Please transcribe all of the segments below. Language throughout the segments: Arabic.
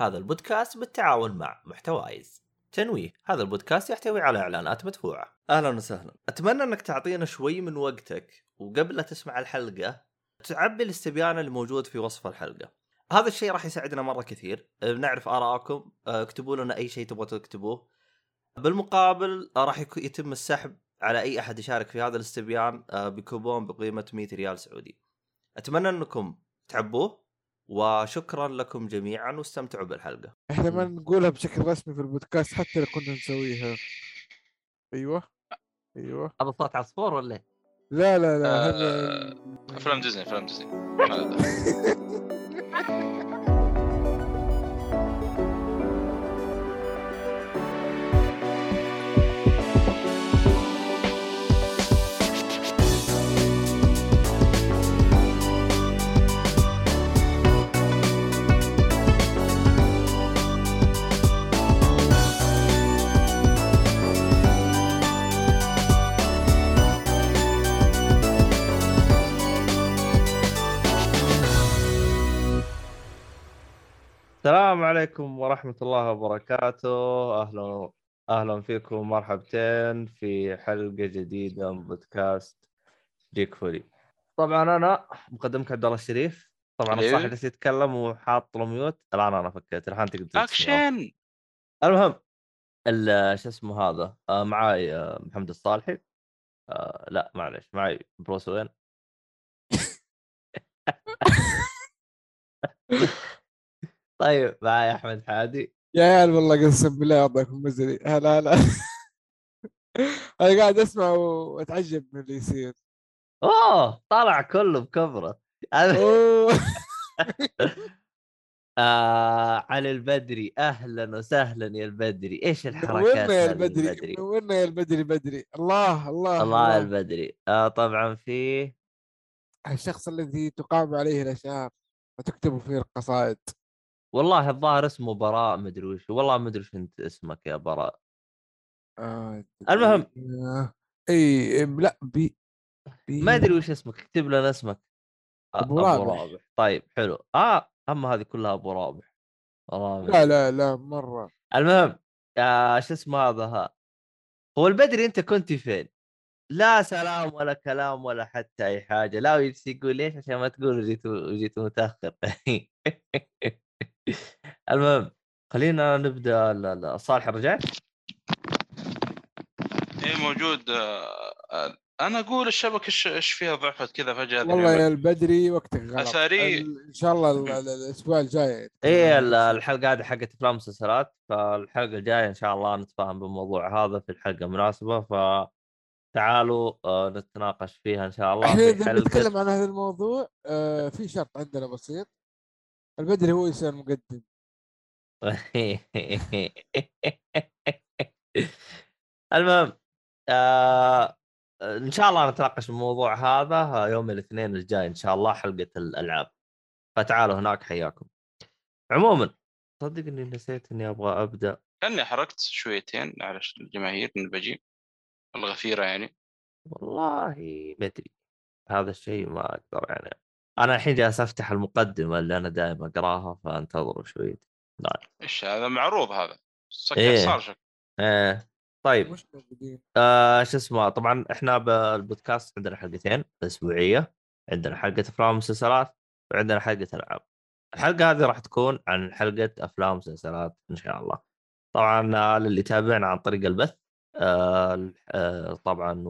هذا البودكاست بالتعاون مع محتوايز. تنويه هذا البودكاست يحتوي على إعلانات مدفوعة. أهلا وسهلا. أتمنى إنك تعطينا شوي من وقتك وقبل لا تسمع الحلقة تعبي الاستبيان اللي موجود في وصف الحلقة. هذا الشيء راح يساعدنا مرة كثير. نعرف ارائكم اكتبوا لنا أي شيء تبغوا تكتبوه. بالمقابل راح يتم السحب على أي أحد يشارك في هذا الاستبيان بكوبون بقيمة 100 ريال سعودي. أتمنى إنكم تعبوه. وشكرا لكم جميعا واستمتعوا بالحلقة. إحنا ما نقولها بشكل رسمي في البودكاست حتى لو كنا نسويها. أيوه. أيوه. هذا صوت عصفور ولا إيه؟ لا لا لا هذا آه، افلام ديزني افلام ديزني. السلام عليكم ورحمة الله وبركاته. أهلا أهلا فيكم مرحبتين في حلقة جديدة من بودكاست جيك فولي. طبعا أنا مقدمك عبد الله الشريف. طبعا إيه. الصاحب اللي يتكلم وحاط له mute. الآن أنا فكيت. الحين تقدر. اكشن المهم ال- شو اسمه هذا؟ آه، معاي آه، محمد الصالحي. آه، لا معلش معاي بروس وين؟ طيب معاي أحمد حادي. يا عيال والله قسم بالله يعطيكم مزري هلا هلا أنا قاعد أسمع وأتعجب من اللي يصير. أوه طلع كله بكبره. آه علي البدري. أهلا وسهلا يا البدري. إيش الحركات يا البدري؟ نورنا يا البدري بدري؟ الله الله الله. البدري. آه طبعا في الشخص الذي تقام عليه الأشعار وتكتب فيه القصائد. والله الظاهر اسمه براء مدري وش والله ما أدري وش أنت اسمك يا براء آه. المهم. آه. اي إم، لأ بي, بي... ما أدري وش اسمك اكتب لنا اسمك آه، أبو رابح. طيب حلو آه أما هذه كلها أبو رابح لا لا لا مرة المهم آه شو اسمه هذا ها. هو البدري أنت كنت فين؟ لا سلام ولا كلام ولا حتى أي حاجة لا ويجلس يقول ليش عشان ما تقول جيت جيت متأخر المهم خلينا نبدأ ال- ال- الصالح رجعت؟ إيه موجود. آه، آه، أنا أقول الشبكة إيش فيها ضعفت كذا فجأة والله يا. البدري وقتك غلط. ال- إن شاء الله ال- ال- الأسبوع الجاي إيه ال- الحلقة هذه حقت افلام ومسلسلات فالحلقة الجاية إن شاء الله نتفاهم بالموضوع هذا في الحلقة المناسبة ف تعالوا آه، نتناقش فيها إن شاء الله إحنا إذا حلقه بنتكلم عن هذا الموضوع في شرط عندنا بسيط. البدري هو يصير مقدم. المهم آه إن شاء الله نتناقش الموضوع هذا يوم الاثنين الجاي إن شاء الله حلقة الألعاب. فتعالوا هناك حياكم. عموما صدق إني نسيت إني أبغى أبدأ. كاني حركت شويتين على الجماهير اني بجي. الغفيرة يعني. والله ما أدري. هذا الشيء ما أقدر يعني. أنا الحين جالس أفتح المقدمة اللي أنا دائما أقراها فأنتظروا شوي لا إيش هذا؟ معروض هذا. سكر إيه. صار شك إيه. طيب. آه شو اسمه طبعا إحنا بالبودكاست عندنا حلقتين أسبوعية. عندنا حلقة أفلام ومسلسلات وعندنا حلقة ألعاب. الحلقة هذه راح تكون عن حلقة أفلام ومسلسلات إن شاء الله. طبعا آه، للي يتابعنا عن طريق البث آه آه طبعا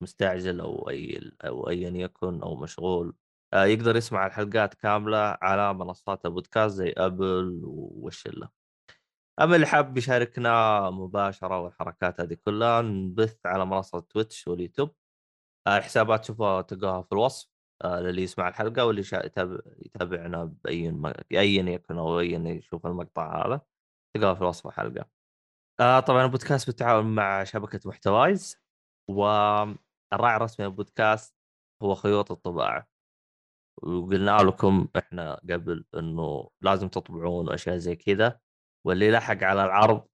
ومستعجل أو أي أو ايا يكن أو مشغول يقدر يسمع الحلقات كاملة على منصات البودكاست زي Apple والشله أما اللي حاب يشاركنا مباشرة والحركات هذه كلها نبث على منصة Twitch واليوتيوب آه، الحسابات شوفوها تلقاها في الوصف آه، للي يسمع الحلقة واللي. يتابعنا بأي م... ايا يكن أو ايا يشوف المقطع هذا تلقاها في وصف الحلقة. آه طبعا البودكاست بالتعاون مع شبكة محتوايز والراعي الرسمي للبودكاست هو خيوط الطباعة. وقلنا لكم إحنا قبل إنه لازم تطبعون واشياء زي كذا واللي لحق على العرض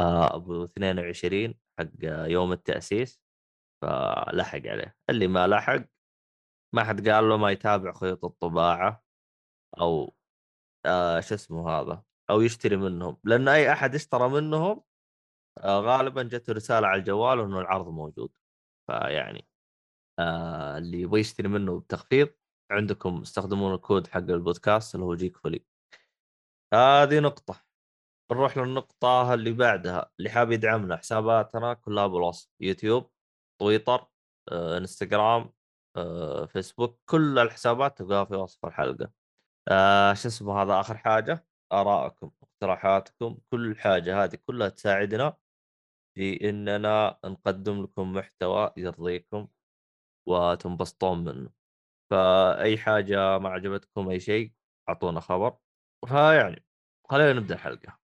آه، أبو 22 حق آه، يوم التأسيس فلحق عليه. اللي ما لحق ما حد قال له ما يتابع خيوط الطباعة أو آه شو اسمه هذا أو يشتري منهم. لأن أي أحد اشترى منهم آه، غالبا جته رسالة على الجوال إنه العرض موجود. فيعني آه اللي يبغى يشتري منه بتخفيض عندكم استخدمون الكود حق البودكاست اللي هو جيك فولي. هذه نقطة. نروح للنقطة اللي بعدها اللي حاب يدعمنا حساباتنا كلها بالوصف. يوتيوب تويتر آه، إنستغرام آه، فيسبوك كل الحسابات تلقاها في وصف الحلقة. آه شو اسمه هذا؟ آخر حاجة آرائكم اقتراحاتكم كل حاجة هذه كلها تساعدنا في إننا نقدم لكم محتوى يرضيكم وتنبسطون منه. فأي حاجة ما عجبتكم أي شيء أعطونا خبر. فيعني خلينا نبدأ الحلقة.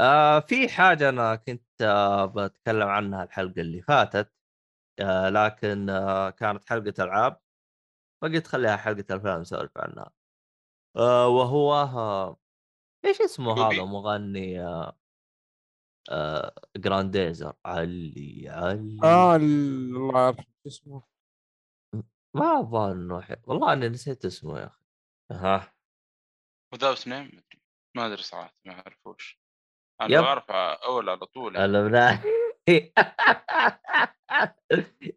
آه في حاجة أنا كنت آه بتكلم عنها الحلقة اللي فاتت آه لكن آه كانت حلقة ألعاب فقلت خليها حلقة افلام نسولف عنها. آه وهو آه إيش اسمه. هذا مغني آه آه جرانديزر علي علي. آه ال- الله يرحمه اسمه؟ ما الظاهر إنه والله أني نسيت اسمه يا أخي. ها؟ without name ما أدري صراحة ما اعرفوش أنا yep. بعرف أول على طول يعني. اللبناني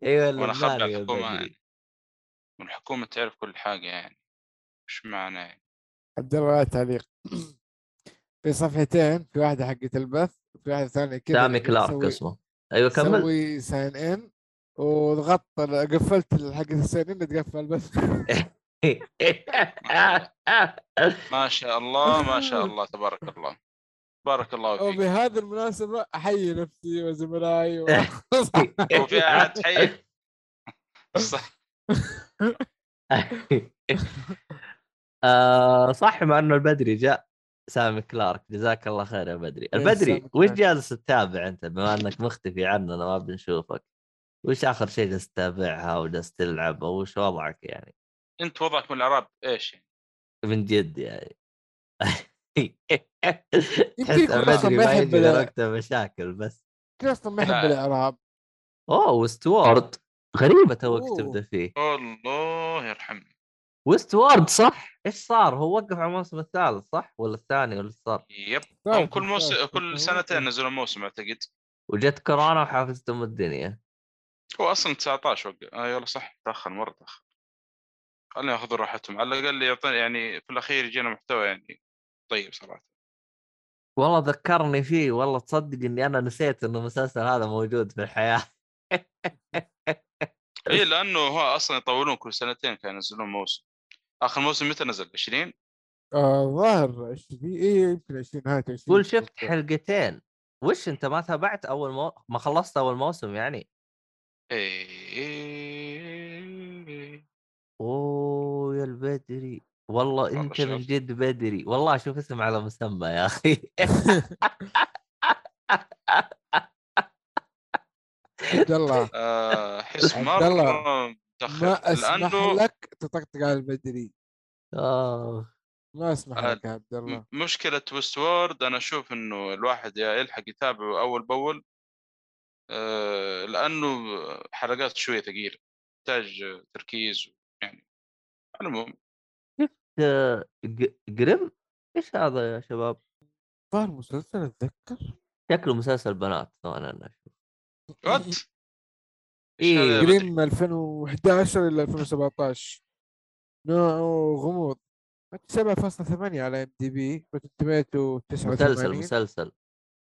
أيوه وأنا خبر الحكومة. يعني. والحكومة تعرف كل حاجة يعني. إيش معنى يعني؟ عبد الله تعليق. في صفحتين في واحدة حقت البث وفي واحدة ثانية كذا سامي كلارك اسمه. أيوه كمل. تسوي sign in وضغطت قفلت حقت الساين ان تقفل بس. ما شاء الله ما شاء الله تبارك الله. بارك الله فيك. وبهذه المناسبة أحيي نفسي وزملائي و... وفي أحد حي. صح آه صح مع إنه البدري جاء. سامي كلارك جزاك الله خير يا بدري. يا البدري وش. جالس تتابع أنت؟ بما إنك مختفي عننا ما بنشوفك. وش آخر شيء جالس تتابعها وجالس تلعب أو وش وضعك يعني؟ أنت وضعك من الأعراب إيش يعني؟ من جد يعني. تحس ما ما وقته مشاكل بس. يمكن أصلا ما يحب لا. الإعراب. أوه وستوارد. غريبة توك. تبدأ فيه. الله يرحمه. وستوارد صح؟ إيش صار؟ هو وقف على الموسم الثالث صح؟ ولا الثاني ولا صار؟ يب. هم كل موسم كل. سنتين نزلوا موسم أعتقد. وجت كورونا وحافظتم الدنيا. هو أصلا 19 وقف آه يلا صح تأخر مرة تأخر. خلينا ياخذوا راحتهم على الأقل يعطينا يعني في الأخير يجينا محتوى يعني طيب صراحة. والله ذكرني فيه والله تصدق إني أنا نسيت إنه المسلسل هذا موجود في الحياة. إي لأنه هو أصلا يطولون كل سنتين كانوا ينزلون موسم. آخر موسم متى نزل؟ 20 آه ظاهر 20 إي يمكن 20 نهاية 20 قول شفت حلقتين. وش أنت ما تابعت أول مو... ما خلصت أول موسم يعني؟ إيه. أوه يا البدري. والله أنت من. جد بدري. والله شوف اسم على مسمى يا أخي. عبد الله. آه، احس عبد مره الله، ما أسمح لأنه لك تطقطق على البدري. آه. ما أسمح آه، لك يا عبد الله. مشكلة Westworld. أنا أشوف إنه الواحد يا يلحق يتابعه أول بأول. آه، لأنه حلقات شوية ثقيلة تحتاج تركيز يعني. آه، ج- جريم؟ إيش هذا يا شباب؟ ظاهر مسلسل أتذكر. شكله مسلسل بنات أنا أنا أشوف. وات بدري؟ جريم 2011 إلى 2017 نوعه غموض. 7.8 على IMDb Rotten Tomato 89 مسلسل مسلسل.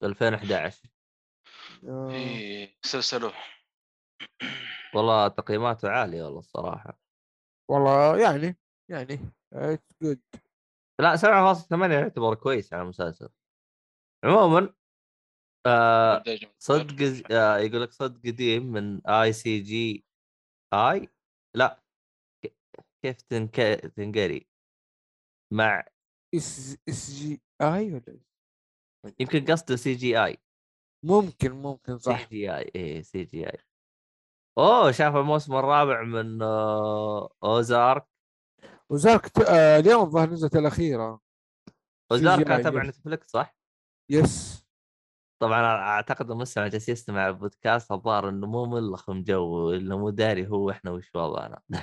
2011 آه، إيه، سلسله والله تقييماته عالية والله الصراحة. والله يعني يعني it's good لا 7.8 يعتبر كويس على المسلسل. عموما آه صدق آه يقول لك صدق قديم من ICG آي؟ لا. كيف تنك... تنقري. مع SSGI ولا؟ يمكن قصده CGI. ممكن ممكن سي صح. جي آي إيه سي جي آي. أوه شاف الموسم الرابع من آه أوزارك. وزارك ت... آه اليوم الظاهر نزلت الأخيرة. Ozark تبع. Netflix صح؟ yes. طبعا أعتقد المستمع جالس يستمع البودكاست الظاهر إنه مو ملخم جو إنه مو داري هو إحنا وش وضعنا.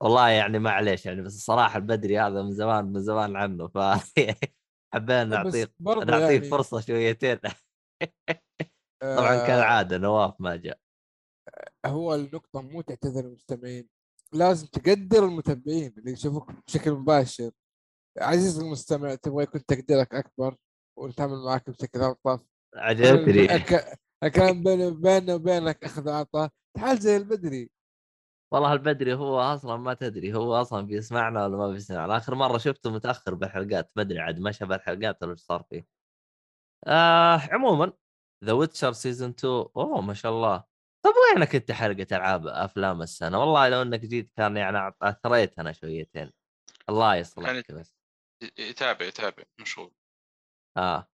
والله يعني معليش يعني بس الصراحة البدري هذا من زمان من زمان عنه ف حبينا بس نعطيك نعطيك يعني فرصة شويتين. طبعا آه، كالعادة نواف ما جاء. هو النقطة مو تعتذر المستمعين لازم تقدر المتابعين اللي يشوفوك بشكل مباشر. عزيز المستمع تبغى يكون تقديرك أكبر ونتعامل معك بشكل ألطف. عجبتني. الك- الكلام بين- بيننا وبينك أخذ عطاء. تعال زي البدري. والله البدري هو أصلا ما تدري هو أصلا بيسمعنا ولا ما بيسمعنا. آخر مرة شفته متأخر بالحلقات ما ادري عاد مشى بالحلقات ولا إيش صار فيه. آه عموما The Witcher season 2 أوه ما شاء الله. طب وينك أنت حلقة ألعاب أفلام السنة؟ والله لو إنك جيت كان يعني أثريت أنا شويتين. الله يصلحك بس. يتابع يتابع مشغول. آه.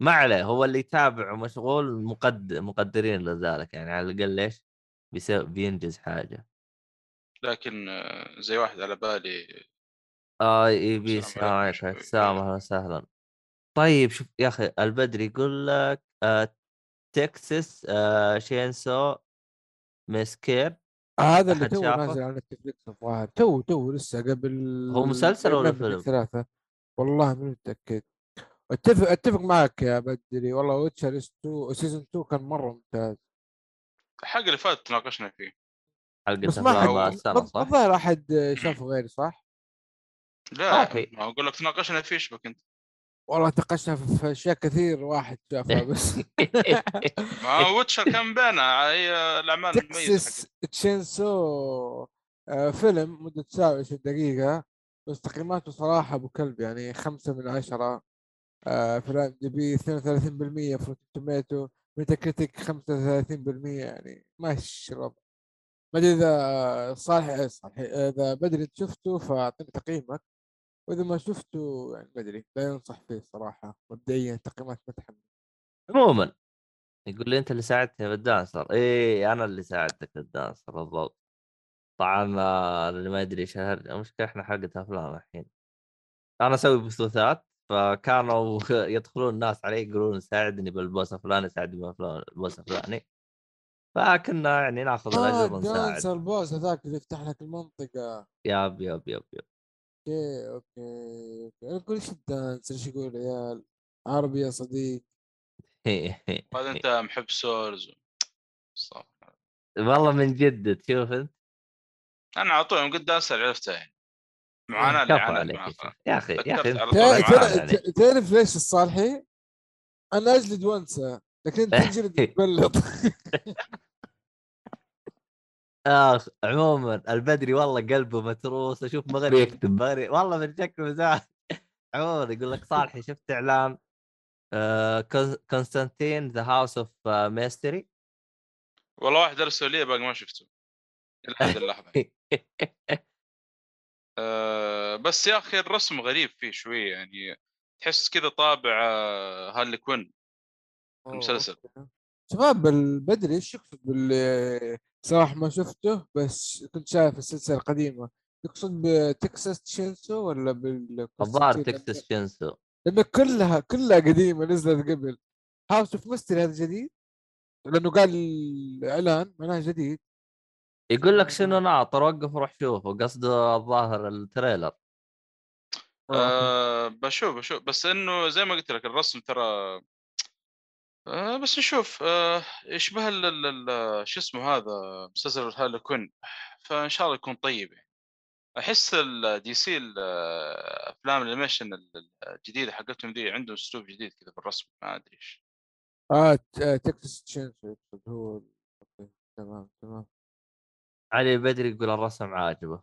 ما عليه هو اللي يتابع ومشغول مقد... مقدرين لذلك يعني على الأقل ليش بينجز حاجة. لكن آه، زي واحد على بالي آه إي بي عليكم السلام شوي. السلام أهلا وسهلا. طيب شوف يا أخي البدري يقول لك آه تكساس آه Chainsaw Massacre هذا اللي تو؟ نازل على Netflix الظاهر تو تو لسه قبل هو مسلسل ولا من فيلم؟ ثلاثة والله مو متأكد. أتفق أتفق معك يا بدري. والله Witcher 2 season 2 كان مرة ممتاز. الحلقة اللي فاتت تناقشنا فيه. حلقة بس ما حد- صح؟ الظاهر أحد شافه غيري صح؟ لا okay. ما أقول لك تناقشنا فيه شبك أنت والله تناقشنا في في أشياء كثير واحد شافها بس ما هو Witcher كان بينها هي الأعمال المميزة Texas Chainsaw آه، فيلم مدة ساعة وعشرين دقيقة بس تقييماته صراحة أبو كلب يعني خمسة من عشرة آه، في ال IMDb 32% في Tomato Metacritic 35% يعني ماشي الوضع ما أدري إذا صالح صالح إذا بدري شفته فأعطيني تقييمك وإذا ما شفته يعني ما أدري لا ينصح فيه صراحة مبدئيا تقييمات متحمس عموما يقول لي أنت اللي ساعدتني بال dancer. إيه أنا اللي ساعدتك بال dancer بالضبط. آه، اللي ما يدري شهر المشكلة إحنا حلقه افلام الحين. أنا أسوي بثوثات فكانوا يدخلون الناس علي يقولون ساعدني بال boss الفلاني ساعدني بال boss الفلاني. فكنا يعني ناخذ الاجر ونساعد ال dancer ال boss هذاك اللي يفتح لك المنطقة. yep yep yep yep. okay okay okay. أنا أقول إيش ال dancer إيش يقول عيال؟ عربي يا صديق. هذا أنت محب الله. والله من جد تشوف أنت؟ أنا على طول يوم قلت dancer عرفتها يعني. معانا اللي كفو عانت يا أخي يا أخي تعرف ليش الصالحي؟ أنا أجلد وأنسى. لكن أنت تجلد وتبلط آخ عموما البدري والله قلبه متروس أشوف مغري يكتب مغري والله من شكله مزاح عموما يقول لك صالحي شفت إعلان آه Con- Constantine the House of Mystery والله واحد ارسل لي باقي ما شفته. إلى هذه اللحظة. أه بس يا أخي الرسم غريب فيه شوية يعني تحس كذا طابع آه، Harley Quinn. المسلسل. okay. شباب البدري إيش يقصد بال صراحة ما شفته بس كنت شايف السلسلة القديمة. يقصد ب Texas Chainsaw ولا بال الظاهر Texas Chainsaw لأن كلها كلها قديمة نزلت قبل. House of Mystery هذا جديد؟ لأنه قال الإعلان معناه جديد. يقول لك شنو ناطر وقف روح شوفه. قصده الظاهر ال trailer. آه،. أه بشوف بشوف. بس إنه زي ما قلت لك الرسم ترى أه بس نشوف. أه يشبه ال- ال- ال- شو اسمه هذا مسلسل Harley Quinn. فإن شاء الله يكون طيب يعني. أحس ال DC أفلام ال animation الجديدة حقتهم دي عندهم أسلوب جديد كذا في الرسم ما أدري إيش. آه ت- آه، Texas Chainsaw يقصد هو تمام تمام. علي بدري يقول الرسم عاجبه.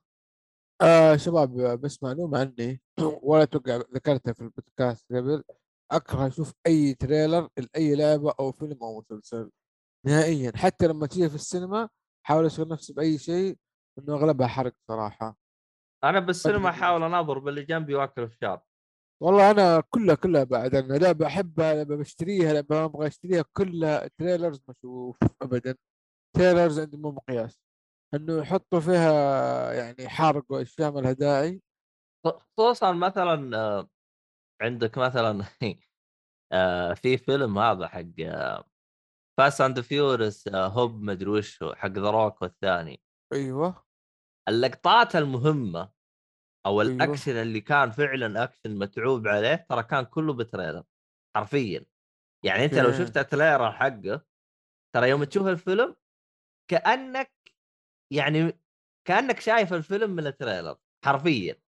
آه شباب آه، بس معلومة عني. ولا أتوقع ذكرتها في البودكاست قبل. أكره أشوف أي تريلر لأي لعبة أو فيلم أو مسلسل. نهائيا حتى لما تيجي في السينما أحاول أشغل نفسي بأي شيء إنه أغلبها حرق صراحة. أنا بالسينما. أحاول أناظر باللي جنبي وأكل فشار والله أنا كلها كلها بعد أنا لعبة أحبها لعبة بشتريها لعبة ما أبغى أشتريها كلها تريلرز ما أشوف ابدا. trailers عندي مو مقياس. إنه يحطوا فيها يعني حرق واشياء ما لها داعي. خصوصا مثلا آه، عندك مثلا آه، في فيلم هذا حق Fast and Furious Hobbs مدري وش حق ذا والثاني أيوه اللقطات المهمة أو أيوه. الأكشن اللي كان فعلا أكشن متعوب عليه ترى كان كله ب trailer حرفيا يعني أنت لو. شفت ال trailer حقه ترى يوم تشوف الفيلم كأنك يعني كأنك شايف الفيلم من ال trailer حرفيا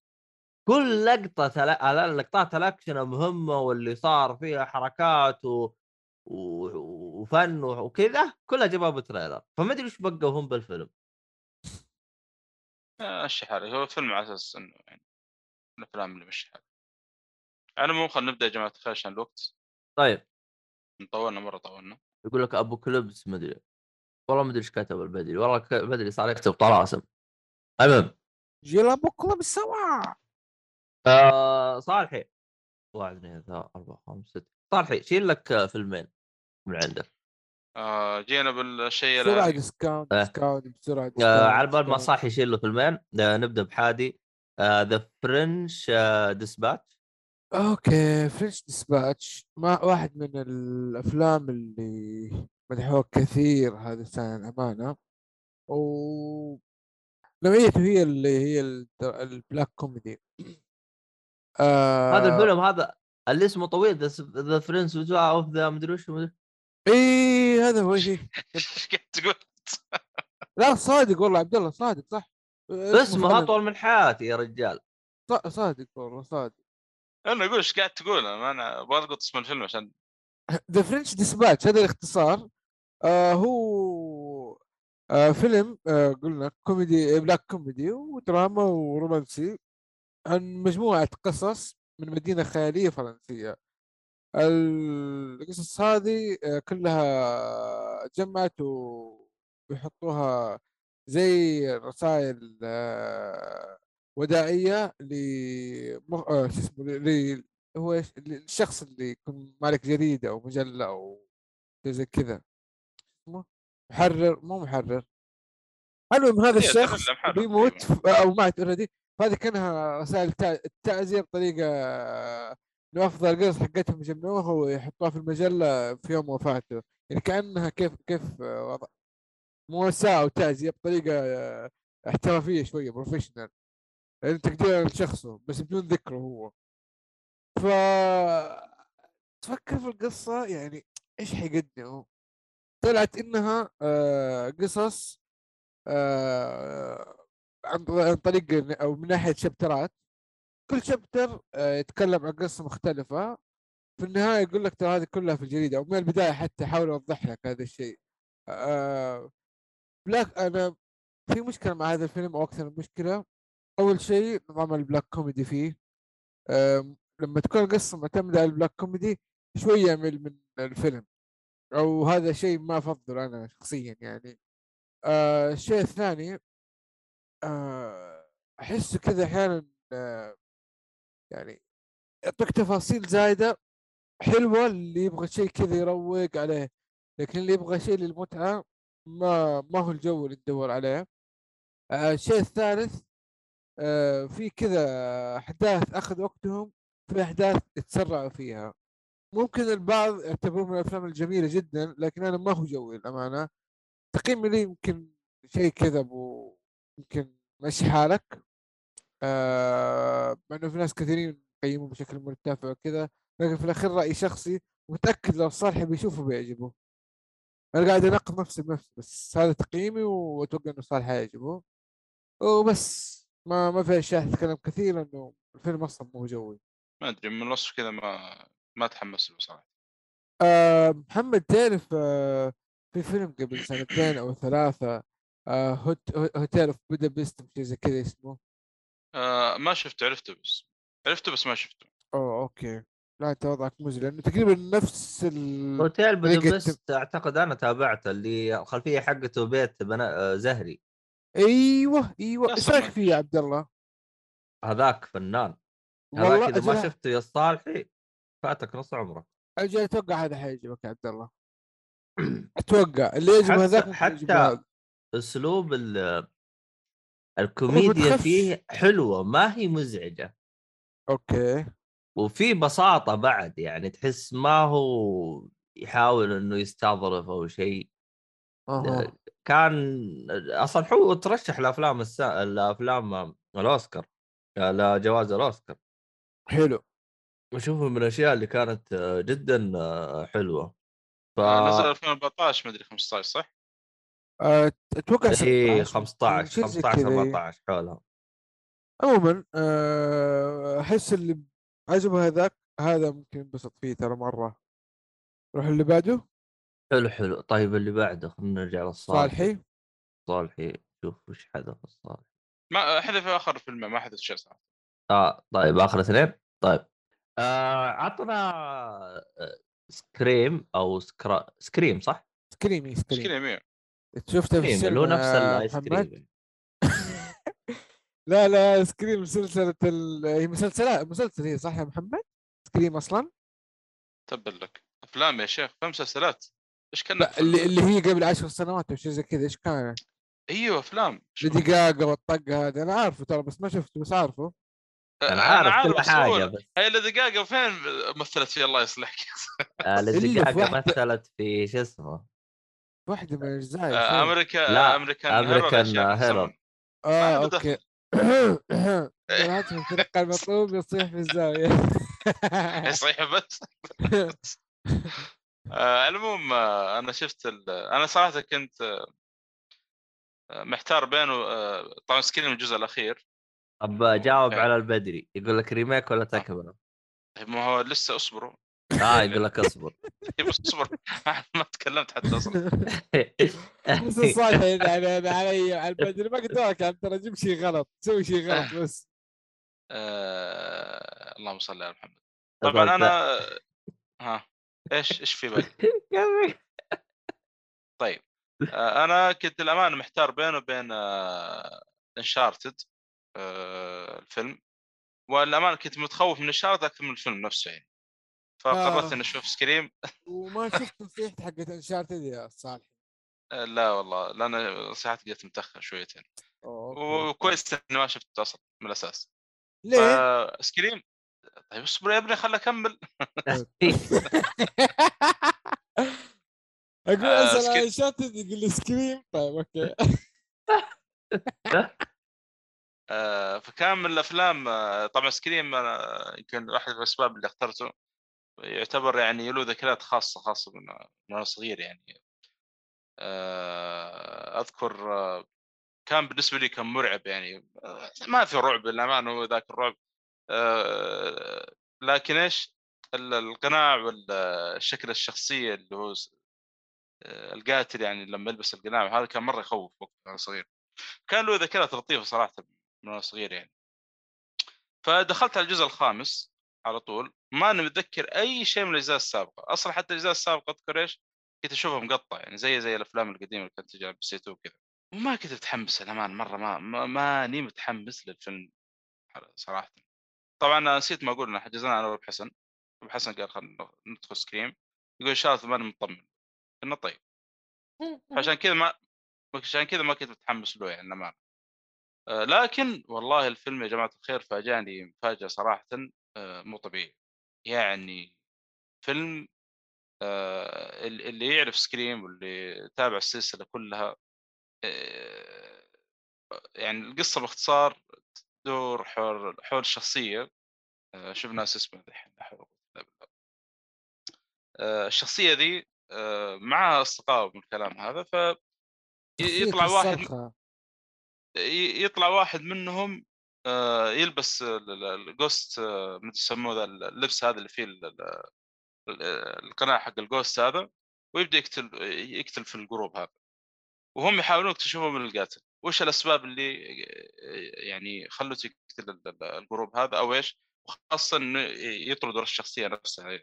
كل لقطة تلا... لقطات الأكشن المهمة واللي صار فيها حركات و... و... وفن وكذا كلها جابوها بال trailer. فما أدري وش بقوا هم بالفيلم. آه، مشي حالي هو فيلم على أساس إنه يعني من الأفلام اللي مشي حالي على العموم خلينا نبدأ يا جماعة الخير عشان الوقت. طيب. طولنا مرة طولنا. يقول لك أبو كلبس مدري والله مدري إيش كتب البدري والله ك- البدري صار يكتب طلاسم. المهم. جيل ابوكم بالسوا آه صالحي واحد اثنين ثلاثة أربعة خمسة ستة. صالحي شيل لك فيلمين من عندك. آه جينا بالشيء بسرعة اللي ديسكاونت إيه. ديسكاونت بسرعة آه ديسكاونت، على بال ما. صالحي يشيل له فيلمين. آه نبدأ بحادي. the French Dispatch okay French Dispatch ما واحد من الأفلام اللي مدحوها كثير هذه السنة الامانه و نوعيته هي اللي هي ال- ال black comedy. آه. هذا الفيلم هذا اللي اسمه طويل the French of the مدري وش اي هذا هو شيء. إيش قاعد تقول؟ لا صادق والله عبد الله صادق صح. اسمه أطول من حياتي يا رجال. ص- صادق والله صادق. أنا أقول إيش قاعد تقول أنا أنا أبغى اسم الفيلم عشان the French Dispatch هذا الاختصار. آه هو آه فيلم آه قلنا كوميدي black comedy ودراما ورومانسي. عن مجموعة قصص من مدينة خيالية فرنسية. القصص هذه آه كلها جمعت ويحطوها زي رسائل آه وداعية ل آه شو اسمه ل- هو الشخص اللي يكون مالك جريدة أو مجلة شيء زي كذا. محرر؟ مو محرر. المهم هذا إيه، الشخص بيموت أو مات اوريدي فهذه كانها رسائل تع- التعزية بطريقة إنه أفضل القصص حقتهم يجمعوها ويحطوها في المجلة في يوم وفاته. يعني كأنها كيف كيف آه، وضع مواساة وتعزية بطريقة آه، احترافية شوية بروفيشنال يعني تقدير لشخصه بس بدون ذكره هو. ف تفكر في القصة يعني إيش حيقدموا طلعت إنها آه، قصص آه، عن طريق أو من ناحية شابترات. كل شابتر آه، يتكلم عن قصة مختلفة. في النهاية يقول لك ترى هذه كلها في الجريدة ومن البداية حتى حاول أوضح لك هذا الشيء. آه، black أنا في مشكلة مع هذا الفيلم أو أكثر من مشكلة. أول شيء نظام ال black comedy فيه. لما تكون القصة معتمدة على ال black comedy شوية يمل من الفيلم. أو هذا شيء ما أفضل أنا شخصيا يعني. آه الشيء الثاني آه أحسه كذا أحيانا آه يعني يعطيك تفاصيل زايدة حلوة اللي يبغى شيء كذا يروق عليه لكن اللي يبغى شيء للمتعة ما ما هو الجو اللي ندور عليه. آه الشيء الثالث في كذا أحداث أخذ وقتهم في أحداث يتسرعوا فيها. ممكن البعض يعتبروه من الأفلام الجميلة جدا لكن أنا ما هو جوي الأمانة تقييمي لي يمكن شيء كذا أبو يمكن مشي حالك. آه مع إنه في ناس كثيرين يقيموا بشكل مرتفع وكذا لكن في الأخير رأي شخصي متأكد لو صالح بيشوفه بيعجبه. أنا قاعد اناقض نفسي بنفسي بس هذا تقييمي وأتوقع إنه صالح يعجبه وبس ما ما في أشياء اتكلم كثير لأنه الفيلم أصلا مو جوي. ما أدري من الوصف كذا ما ما تحمس له صراحة. آه محمد تعرف في فيلم قبل سنتين أو ثلاثة Hotel of Budapest شيء زي كذا اسمه. آه ما شفته عرفته بس. عرفته بس ما شفته. أوه okay. لا أنت وضعك مزعج لأنه تقريبا نفس ال Hotel Budapest أعتقد أنا تابعته اللي الخلفية حقته بيت بنا... آه، زهري. أيوه أيوه. إيش رأيك فيه يا عبد الله؟ هذاك فنان. والله هذاك إذا ما شفته يا صالحي فاتك نص عمرك. أجل أتوقع هذا حيعجبك يا عبد الله. أتوقع اللي يعجبه حتى- هذاك حتى. أسلوب ال- الكوميديا متخفش. فيه حلوة ما هي مزعجة. أوكي. وفي بساطة بعد يعني تحس ما هو يحاول إنه يستظرف أو شيء. أها. كان أصلا هو ترشح لأفلام السا... الأفلام الأوسكار لجوائز الأوسكار. حلو. واشوفه من الأشياء اللي كانت جدا حلوة. ف آه، نزل 2014 مدري 15 صح؟ آه، أتوقع اي 16 15 شيء زي 15 كذا، إيه. 14 حولها عموما آه، أحس اللي عجبه هذاك هذا ممكن ينبسط فيه ترى مرة. روح اللي بعده. حلو حلو. طيب اللي بعده خلينا نرجع للصالحي. صالحي. صالحي شوف وش حذف الصالحي. ما حذف آخر فيلم ما حذف شيء صراحة. آه طيب آخر اثنين؟ طيب. آه عطنا آه، Scream أو سكرا Scream صح؟ Scream. مشكله يمين شفته في اللي هو السينما نفس الآيس كريم. لا لا Scream سلسلة ال... هي مسلسلات مسلسل هي صح يا محمد؟ Scream أصلا؟ تبا لك. أفلام يا شيخ فيلم مسلسلات. إيش كان لا اللي, اللي هي قبل عشر سنوات أو شيء زي كذا إيش كانت؟ أيوه أفلام. ليدي جاجا والطق هذا أنا عارفه ترى بس ما شفته بس عارفه. أنا عارف كل حاجة بس هي اللي دقيقه فين مثلت فيه الله يصلحك؟ ليدي اللي في جاجا واحدة- مثلت في شو اسمه؟ واحدة من الاجزاء آه،. أمريكا لا، أمريكان أمريكان هيرور. آه أوكي. في التلقى المطلوب يصيح في الزاوية. يصيح بس. آه، العموم آه، أنا شفت ال... أنا صراحة كنت آه، محتار بينه طبعا سكريم الجزء الأخير. طب جاوب. على البدري. يقول لك ريميك ولا تكمله؟ طيب ما هو لسه اصبروا آه يقول لك اصبر. اصبر. ما تكلمت حتى أصلا. بس الصالح يعني أنا علي على البدري ما قلت لك يعني ترى جيب شيء غلط سوي شيء غلط بس. آه... اللهم صل على محمد. طبعا أنا ها إيش إيش في بقى؟ طيب آه، أنا كنت الأمانة محتار بينه وبين انشارتد الفيلم. والأمانة كنت متخوف من انشارتد أكثر من الفيلم نفسه يعني. فقررت آه. إني أشوف سكريم وما شفت نصيحتي حقت انشارتد يا صالح. آه، لا والله لأن نصيحتي قلت متاخر شويتين. وكويس إني ما شفت أصلا من الأساس. ليه؟ Scream طيب اصبر يا ابني خل أكمل. أقول آه، أسأل عن Uncharted يقول لي Scream طيب أوكي. فكان من الأفلام طبعا Scream أنا يمكن واحد من الأسباب اللي اخترته. يعتبر يعني له ذكريات خاصة خاصة من وأنا صغير يعني. آه، أذكر كان بالنسبة لي كان مرعب يعني. ما في رعب للأمانة هو ذاك الرعب. آه، لكن إيش؟ ال- القناع والشكل الشخصية اللي هو آه، القاتل يعني لما يلبس القناع هذا كان مرة يخوف وقت وأنا صغير. كان له ذكريات لطيفة صراحة من وأنا صغير يعني. فدخلت على الجزء الخامس. على طول ما أنا متذكر أي شيء من الأجزاء السابقة. أصلا حتى الأجزاء السابقة أذكر إيش؟ كنت اشوفها مقطع يعني زي زي الأفلام القديمة اللي كانت تجي على بي 2 وكذا. وما كنت متحمس الامان مرة ما ما- ماني متحمس للفيلم صراحة. طبعا أنا نسيت ما أقول ان حجزنا أنا وأبو حسن. أبو حسن قال خلينا ندخل سكريم. يقول ان شاء الله ماني مطمن. قلنا طيب. عشان كذا ما عشان كذا ما كنت متحمس له يعني الأمانة. آه، لكن والله الفيلم يا جماعة الخير فاجأني مفاجأة صراحة. آه، مو طبيعيه يعني فيلم آه، ال- اللي يعرف سكريم واللي تابع السلسلة كلها آه، يعني القصة باختصار تدور حول حول شخصية آه، شوف ناس اسمها دحين لا حول ولا قوة إلا بالله. الشخصية ذي معها اصدقاء من الكلام هذا ف ي- يطلع شخصية واحد الصرخة. ي- يطلع واحد منهم يلبس ال- ال- ال Ghost آه، ما يسموه اللبس هذا اللي فيه ال- ال- ال- القناع حق ال Ghost هذا ويبدأ يقتل يقتل في ال group هذا. وهم يحاولون يكتشفون من القاتل. وش الأسباب اللي يعني خلته يقتل ال- ال- ال group هذا أو إيش؟ وخاصة إنه يطرد الشخصية نفسها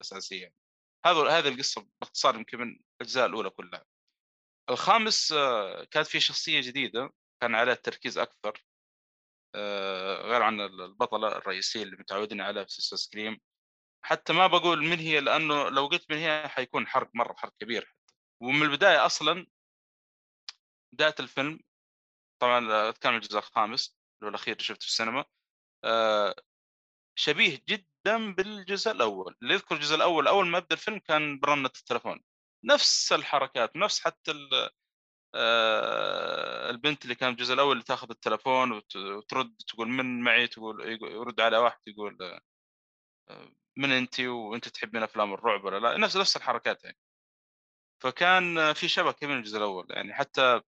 الأساسية. هذا هذه القصة باختصار يمكن من الأجزاء الأولى كلها. الخامس آه، كانت في شخصية جديدة كان عليها التركيز أكثر. آه، غير عن البطلة الرئيسية اللي متعودين عليها في سلسله سكريم حتى ما بقول من هي لأنه لو قلت من هي حيكون حرق مرة حرق كبير ومن البداية أصلا بداية الفيلم طبعا آه، كان الجزء الخامس اللي هو الأخير اللي شفته في السينما آه، شبيه جدا بالجزء الأول. اللي يذكر الجزء الأول أول ما بدا الفيلم كان برنة التلفون. نفس الحركات نفس حتى ال- آه، البنت اللي كان الجزء الأول اللي تاخذ التلفون وت- وترد تقول من معي تقول يرد على واحد يقول آه، من أنت وأنت تحبين أفلام الرعب ولا لا؟ نفس نفس الحركات يعني. فكان في كبير من الجزء الأول يعني حتى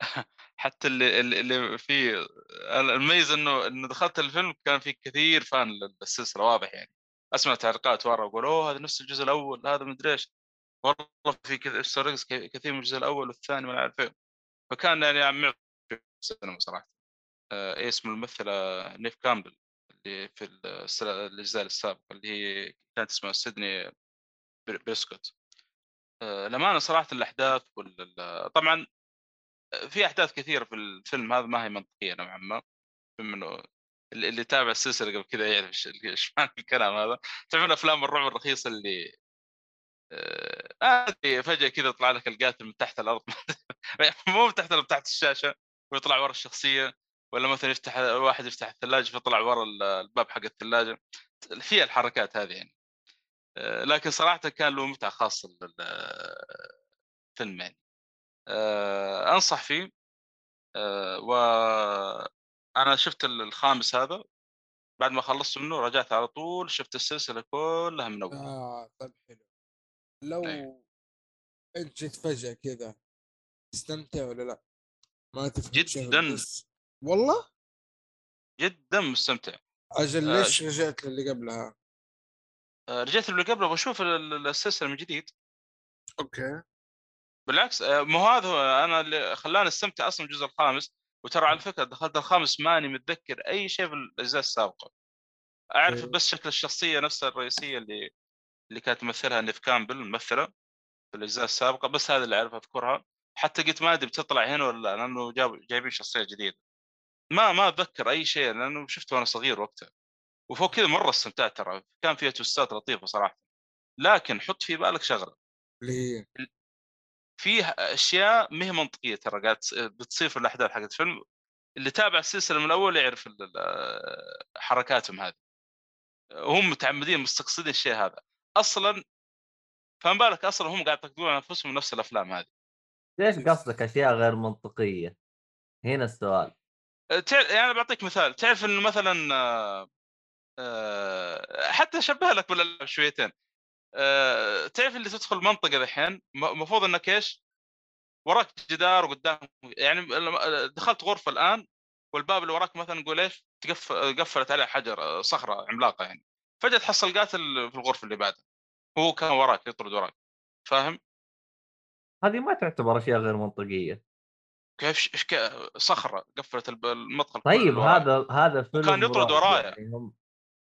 حتى اللي اللي- فيه الميز إنه إنه دخلت الفيلم كان في كثير فان للسلسلة واضح يعني. أسمع تعليقات ورا أقول أوه هذا نفس الجزء الأول هذا مدري إيش. والله في كذا eggs كثير من الجزء الأول والثاني ما اعرف. فكان يعني معطي السينما صراحة. آه، إيه اسم الممثلة نيف كامبل اللي في الأجزاء السابقة اللي هي كانت اسمها سيدني بر- بريسكوت. آه، للأمانة صراحة الأحداث وال طبعا في أحداث كثيرة في الفيلم هذا ما هي منطقية نوعا ما. بما إنه اللي تابع السلسلة قبل كذا يعرف إيش معنى الكلام هذا. تعرفون أفلام الرعب الرخيصة اللي آه فجأة كذا يطلع لك القاتل من تحت الأرض. مو من تحت الأرض تحت الشاشة ويطلع ورا الشخصية ولا مثلا يفتح واحد يفتح الثلاجة فيطلع ورا ال- الباب حق الثلاجة. فيها الحركات هذه يعني. آه، لكن صراحة كان له متعة خاصة للفيلم يعني. آه، أنصح فيه. آه، وأنا شفت الخامس هذا. بعد ما خلصت منه رجعت على طول شفت السلسلة كلها من اول آه طيب حلو. لو. انت جيت فجأة كذا تستمتع ولا لأ؟ ما تفهم جداً. بس والله جدا مستمتع أجل آه، ليش رجعت للي قبلها؟ آه، رجعت اللي قبله بشوف ال- ال- السلسلة من جديد أوكي بالعكس آه، مو هذا أنا اللي خلاني أستمتع أصلا الجزء الخامس وترى على فكرة دخلت الخامس ماني متذكر أي شيء في الأجزاء السابقة أعرف. بس شكل الشخصية نفسها الرئيسية اللي اللي كانت تمثلها نيف كامبل الممثلة في الأجزاء السابقة بس هذا اللي اعرف أذكرها. حتى قلت ما أدري بتطلع هنا ولا لا لأنه جاب جايبين شخصية جديدة. ما ما أتذكر أي شيء لأنه شفته وأنا صغير وقتها. وفوق كذا مرة استمتعت ترى. كان فيها توستات لطيفة صراحة. لكن حط في بالك شغلة. فيه أشياء ما هي منطقية ترى. قاعد تص- بتصير في الأحداث حقت الفيلم. اللي تابع السلسلة من الأول يعرف حركاتهم هذه. هم متعمدين مستقصدين الشيء هذا. أصلا فما بالك أصلا هم قاعد يقدمون على أنفسهم نفس الأفلام هذه ليش قصدك أشياء غير منطقية؟ هنا السؤال تع- يعني بعطيك مثال تعرف إنه مثلا آه، حتى اشبه لك بالألعاب شويتين آه، تعرف اللي تدخل منطقة الحين المفروض إنك إيش؟ وراك جدار وقدام يعني دخلت غرفة الآن والباب اللي وراك مثلا نقول إيش؟ تقف قفلت عليه حجر صخرة عملاقة يعني فجأة تحصل قاتل في الغرفة اللي بعدها هو كان وراك يطرد وراك فاهم؟ هذه ما تعتبر أشياء غير منطقية كيف ش... ش- ك- صخرة قفلت المدخل طيب. هذا هذا فيلم وكان يطرد ورايا. يعني هم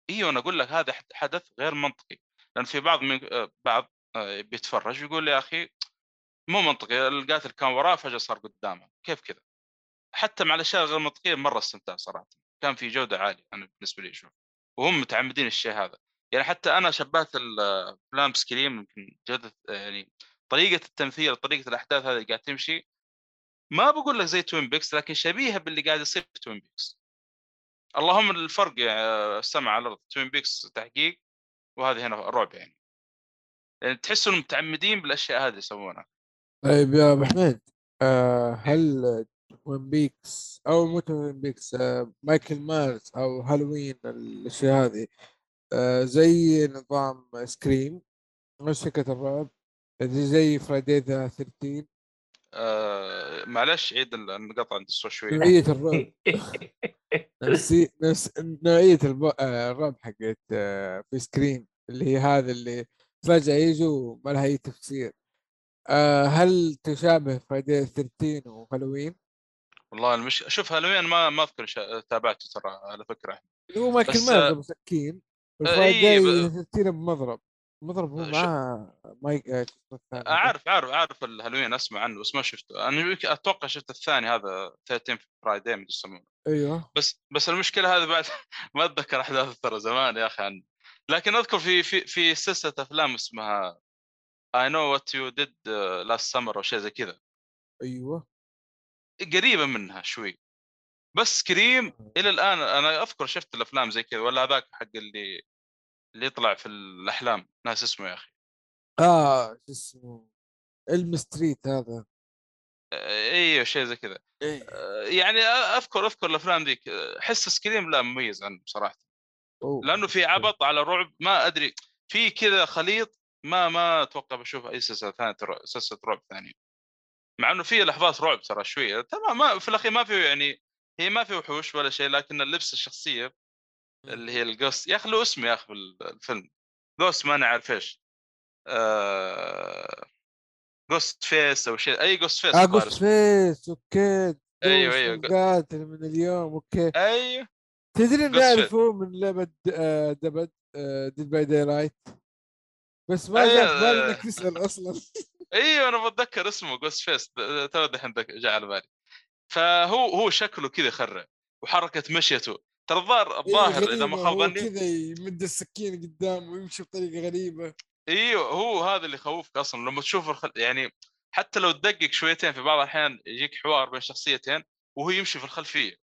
إيوه أنا أقول لك هذا حد- حدث غير منطقي لأن في بعض من آه، بعض آه، بيتفرج يقول يا أخي مو منطقي القاتل كان وراه فجأة صار قدامه كيف كذا؟ حتى مع الأشياء الغير منطقية مرة استمتع صراحة كان في جودة عالية أنا بالنسبة لي أشوف وهم متعمدين الشيء هذا يعني حتى أنا شبهت الافلام سكريم يمكن جوده يعني طريقة التمثيل طريقة الأحداث هذه اللي قاعد تمشي. ما بقول لك زي Twin Peaks لكن شبيهة باللي قاعد يصير في Twin Peaks اللهم الفرق يعني السمع على الأرض Twin Peaks تحقيق وهذه هنا رعب يعني. يعني تحس إنهم متعمدين بالأشياء هذه يسوونها. طيب يا أبو حميد آه هل Twin Peaks أو مو Twin Peaks آه مايكل مايرز أو هالوين الأشياء هذه زي نظام Scream نفس فكرة الرعب. زي زي Friday the 13 آه معلش عيد النقاط عند الصوت شوي. نوعية الرعب. نفسي نفس نوعية. آه، الرعب حقت آه، في Scream اللي هي هذا اللي فجأة يجوا ما لها أي تفسير. آه، هل تشابه Friday 13 وهالوين؟ والله المش... شوف هالوين ما ما أذكر شا... تابعته ترى على فكرة. هو مايكل بس، مايرز آه، وال Friday ب- 13 بمضرب. مضرب هو معاه مايك آه،؟ أعرف أعرف أعرف الهالوين أسمع عنه بس ما شفته. أنا أتوقع شفت الثاني هذا 13 Friday ما يسمونه. أيوه. بس بس المشكلة هذا بعد ما أتذكر احداثه ترى زمان يا أخي عنه. لكن أذكر في في في سلسلة أفلام اسمها know what you did uh, last summer أو شيء زي كذا. أيوه. قريبة منها شوي. بس Scream إلى الآن أنا أذكر شفت الأفلام زي كذا ولا هذاك حق اللي اللي يطلع في الأحلام ناس اسمه يا أخي. آه شو اسمه؟ Elm Street هذا. آه، أيوه شيء زي كذا. إيه. آه، يعني أذكر أذكر الأفلام ذيك. حس Scream لا مميز عنه بصراحة. أوه. لأنه في عبط على رعب ما أدري. في كذا خليط ما ما أتوقع بشوف أي سلسلة ثانية سلسلة رعب ثانية. مع إنه في لحظات رعب ترى شوية. تمام ما في الأخير ما في يعني هي ما في وحوش ولا شيء لكن اللبس الشخصية اللي هي ال Ghost يا أخي له اسم يا أخي بالفيلم. جوست ما أنا عارف إيش جوست فيس أو شيء أي جوست فيس آه جوست. فيس أوكي. جوست أيوه. القاتل من اليوم أوكي. أيوه. تدري اني اعرفه من لعبة آه، دبد Dead by Daylight بس ما أيوه، جاء في بالي آه. إنك تسأل أصلا. أيوه أنا بتذكر اسمه Ghostface. دحين ذك- جاء على بالي. فهو هو شكله كذا يخرع وحركة مشيته. ترى الظاهر إيه، الظاهر إذا ما خاب ظني كذا يمد السكين قدام ويمشي بطريقة غريبة. إيوه هو هذا اللي يخوفك أصلا. لما تشوف الخل... يعني حتى لو تدقق شويتين في بعض الأحيان يجيك حوار بين شخصيتين وهو يمشي في الخلفية.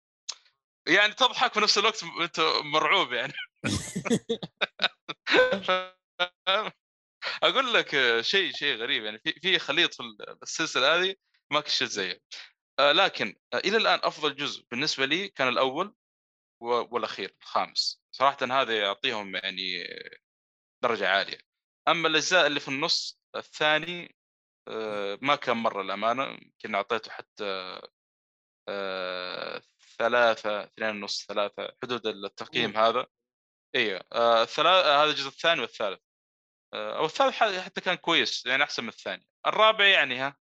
يعني تضحك في نفس الوقت أنت مرعوب يعني. أقول لك شيء شيء غريب يعني. في في خليط في السلسلة هذه ما كنت شفت زيه. لكن آه، إلى الآن أفضل جزء بالنسبة لي كان الأول والأخير الخامس. صراحة هذا يعطيهم يعني درجة عالية. أما الأجزاء اللي في النص الثاني آه، ما كان مرة الامانه يمكن أعطيته حتى آه، ثلاثة اثنين ونص ثلاثة حدود التقييم هذا. أيوه آه، الثلاثة هذا الجزء الثاني والثالث. آه، أو الثالث حتى كان كويس يعني أحسن من الثاني. الرابع يعني ها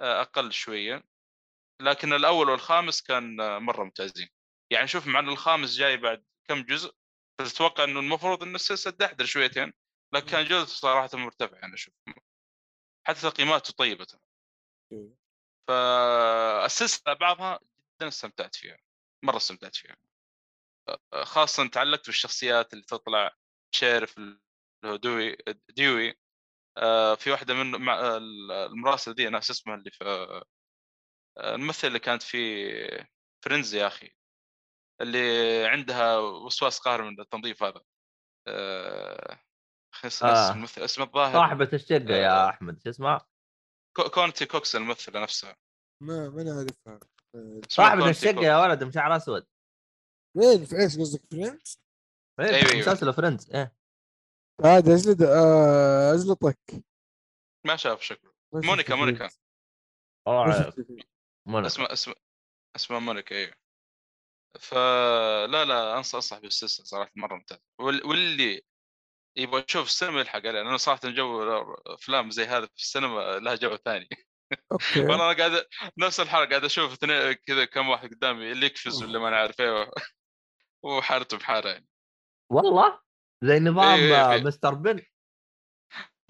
آه، أقل شوية. لكن الأول والخامس كان مرة ممتازين. يعني شوف مع إن الخامس جاي بعد كم جزء فتتوقع إنه المفروض ان السلسلة تدحدر شويتين لكن كان جودته صراحة مرتفعه أنا أشوف حتى تقييماته طيبة okay. فالسلسلة بعضها جدا استمتعت فيها مرة استمتعت فيها. خاصة تعلقت بالشخصيات اللي تطلع sheriff اللي هو دوي ديوي في واحدة من المراسله دي ناس اسمها اللي في الممثل اللي كانت في Friends يا أخي اللي عندها وسواس قهر من التنظيف هذا. آه، ناس آه. الممثل اسم الظاهر. صاحبة الشقة يا آه. أحمد شو اسمها؟ كو- كونتي كوكس الممثلة نفسها. ما ما نعرفها آه، صاحبة الشقة. يا ولد مشعر أسود. وين في إيش قصدك فريندز؟ أيوة، أيوة. مسلسل فريندز إيه. عاد اجلد آه، اجلطك ما شاف شكله. مونيكا مونيكا. شفت. منى. اسمها اسمها اسمها مونيكا أيوه فلا لا أنصح أنصح بالسلسله صراحة مرة ممتاز وال- واللي يبغى يشوف السينما يلحق عليه لأنه صراحة جو أفلام زي هذا في السينما لها جو ثاني أوكي والله أنا قاعد نفس الحلقة قاعد أشوف اثنين كذا كم واحد قدامي اللي يقفز ولا ما أنا عارف إيه وحارته بحارة يعني والله زي نظام إيه، إيه، آه، في- مستر بن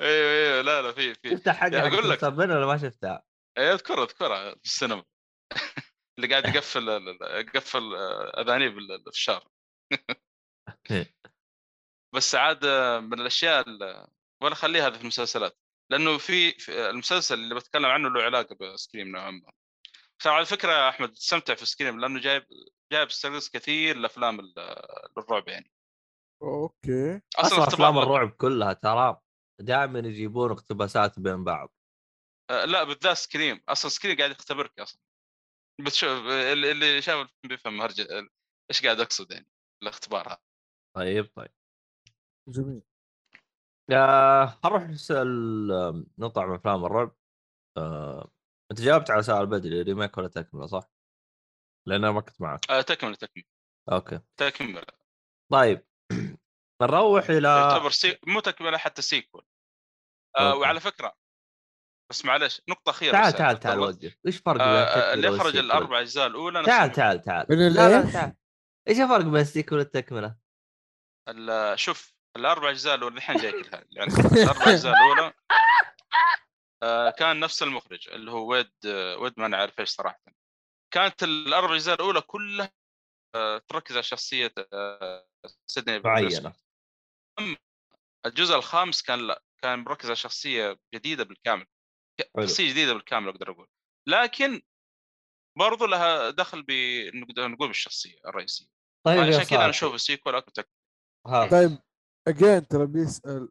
أيوه أيوه لا لا في في حق يا حق لك. مستر بن ولا ما شفتها؟ إيه اذكرها اذكرها في السينما. اللي قاعد يقفل يقفل اذانيه بالفشار بس عاد من الأشياء ال- ولا خليها هذا في المسلسلات. لأنه في في المسلسل اللي بتكلم عنه له علاقة ب Scream نوعا ما. ترى على فكرة يا أحمد تستمتع في Scream لأنه جايب جايب styles كثير لأفلام ال- الرعب يعني. okay. أصلا اختبار أفلام. الرعب كلها ترى دائما يجيبون اقتباسات بين بعض. آه، لا بالذات Scream أصلا Scream قاعد يختبرك أصلا. بتشوف اللي اللي شاف الفيلم بيفهم هرجة إيش قاعد أقصد يعني الإختبار هذا. طيب طيب. جميل. آه نروح نسأل نطلع من أفلام الرعب. آه، أنت جاوبت على سؤال بدري remake ولا تكملة صح؟ لأن أنا ما كنت معك آه تكملة تكملة. okay. تكملة. طيب نروح إلى يعتبر سي... مو تكملة حتى sequel آه. وعلى فكرة بس معلش نقطة أخيرة تعال تعال تعال. وقف إيش فرق آه التكملة اللي اخرج أجزاء الأولى نفس تعال تعال تعال من لا لا الإيش؟ تعال إيش الفرق بين ال sequel والتكملة؟ ال- شوف الأربع أجزاء الأولى الحين جاي كلها يعني الأربع أجزاء الأولى آه كان نفس المخرج اللي هو ويد آه ويد ما أنا عارف إيش صراحة كانت الأربع أجزاء الأولى كلها آه تركز على شخصية آه سيدني. معينة الجزء الخامس كان لا كان مركز على شخصية جديدة بالكامل. شخصيه جديده بالكامل أقدر أقول. لكن برضو لها دخل ب نقدر نقول بالشخصية الرئيسية. طيب عشان كذا أنا أشوف السيكول أكثر طيب اجين ترى بيسأل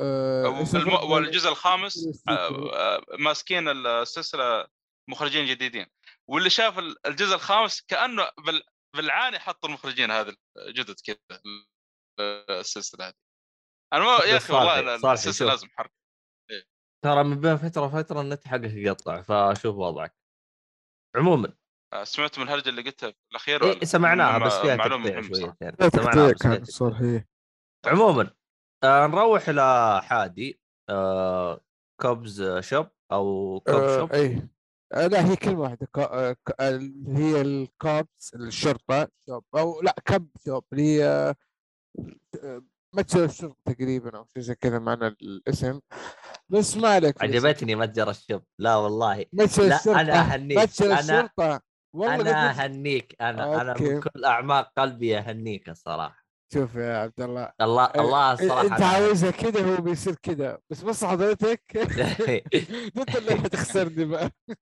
والم- بين- والجزء الخامس؟ آه، آه، ماسكين السلسلة مخرجين جديدين. واللي شاف ال- الجزء الخامس كأنه بال- بالعاني حط المخرجين هذا الجدد كذا السلسلة هذه. أنا ما يا أخي صالحي- والله السلسلة. لازم حرق. ترى من بين فترة وفترة النت حقك يقطع فشوف وضعك. عموما. آه، سمعت من الهرجه اللي قلتها في الأخير إيه سمعناها مع- بس فيها معلومة لا سمعناها بس عموما آه نروح إلى حادي آه كوبز شوب أو كوب آه شوب اي آه لا هي كلمة واحدة كا... آه ك- اللي هي الكابس الشرطة شوب أو لا كب شوب اللي هي آه، متجر الشرطة تقريبا أو شيء زي كذا معنى الاسم. بس ما عليك في الاسم. عجبتني متجر الشوب لا والله. متجر الشرطة. أنا أهنيك. متجر أنا الشرطة. والله أنا أهنيك. أنا أنا من. كل أعماق قلبي أهنيك الصراحة. شوف يا عبد الله. الله آه، الله الصراحه أنت أنا عاوزها كذا هو بيصير كذا بس بس حضرتك. أنت اللي حتخسرني بقى.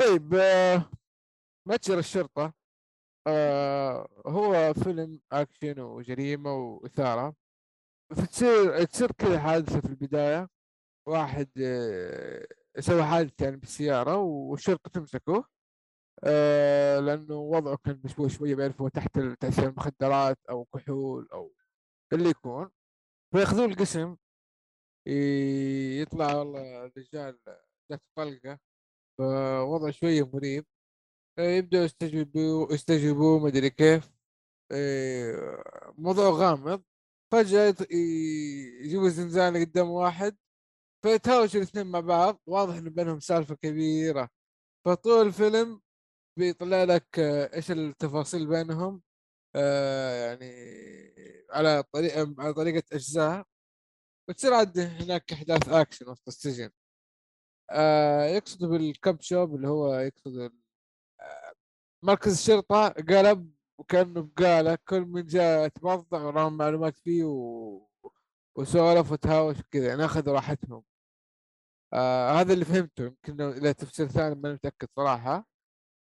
طيب آه، متجر الشرطة آه، هو فيلم أكشن وجريمة وإثارة. فتصير تصير كذا حادثة في البداية. واحد آه، سوى حادثة يعني بالسيارة والشرطة تمسكه آه، لأنه وضعه كان مشبوه شوية بيعرف هو تحت تأثير المخدرات أو كحول أو اللي يكون. فياخذوه القسم يطلع والله الرجال جات طلقة فوضع شوية مريب. آه، يبدأوا يستجيبوا يستجيبوا مدري كيف. آه، موضوع غامض. ي- يجيبوا زنزانة قدام واحد فيتهاوشوا الاثنين مع بعض. واضح إنه بينهم سالفة كبيرة. فطول الفيلم بيطلع لك آه، إيش التفاصيل بينهم آه، يعني على طريقة على طريقة أجزاء. وتصير عاد هناك أحداث أكشن وسط السجن. آه، يقصد بالكب شوب اللي هو يقصد آه، مركز الشرطة. قلب وكأنه بقالة كل من جاء يتمضع وراهم معلومات فيه و... وسولف وتهاوش كذا يعني اخذوا راحتهم. آه هذا اللي فهمته يمكن له تفسير ثاني ماني متأكد صراحة.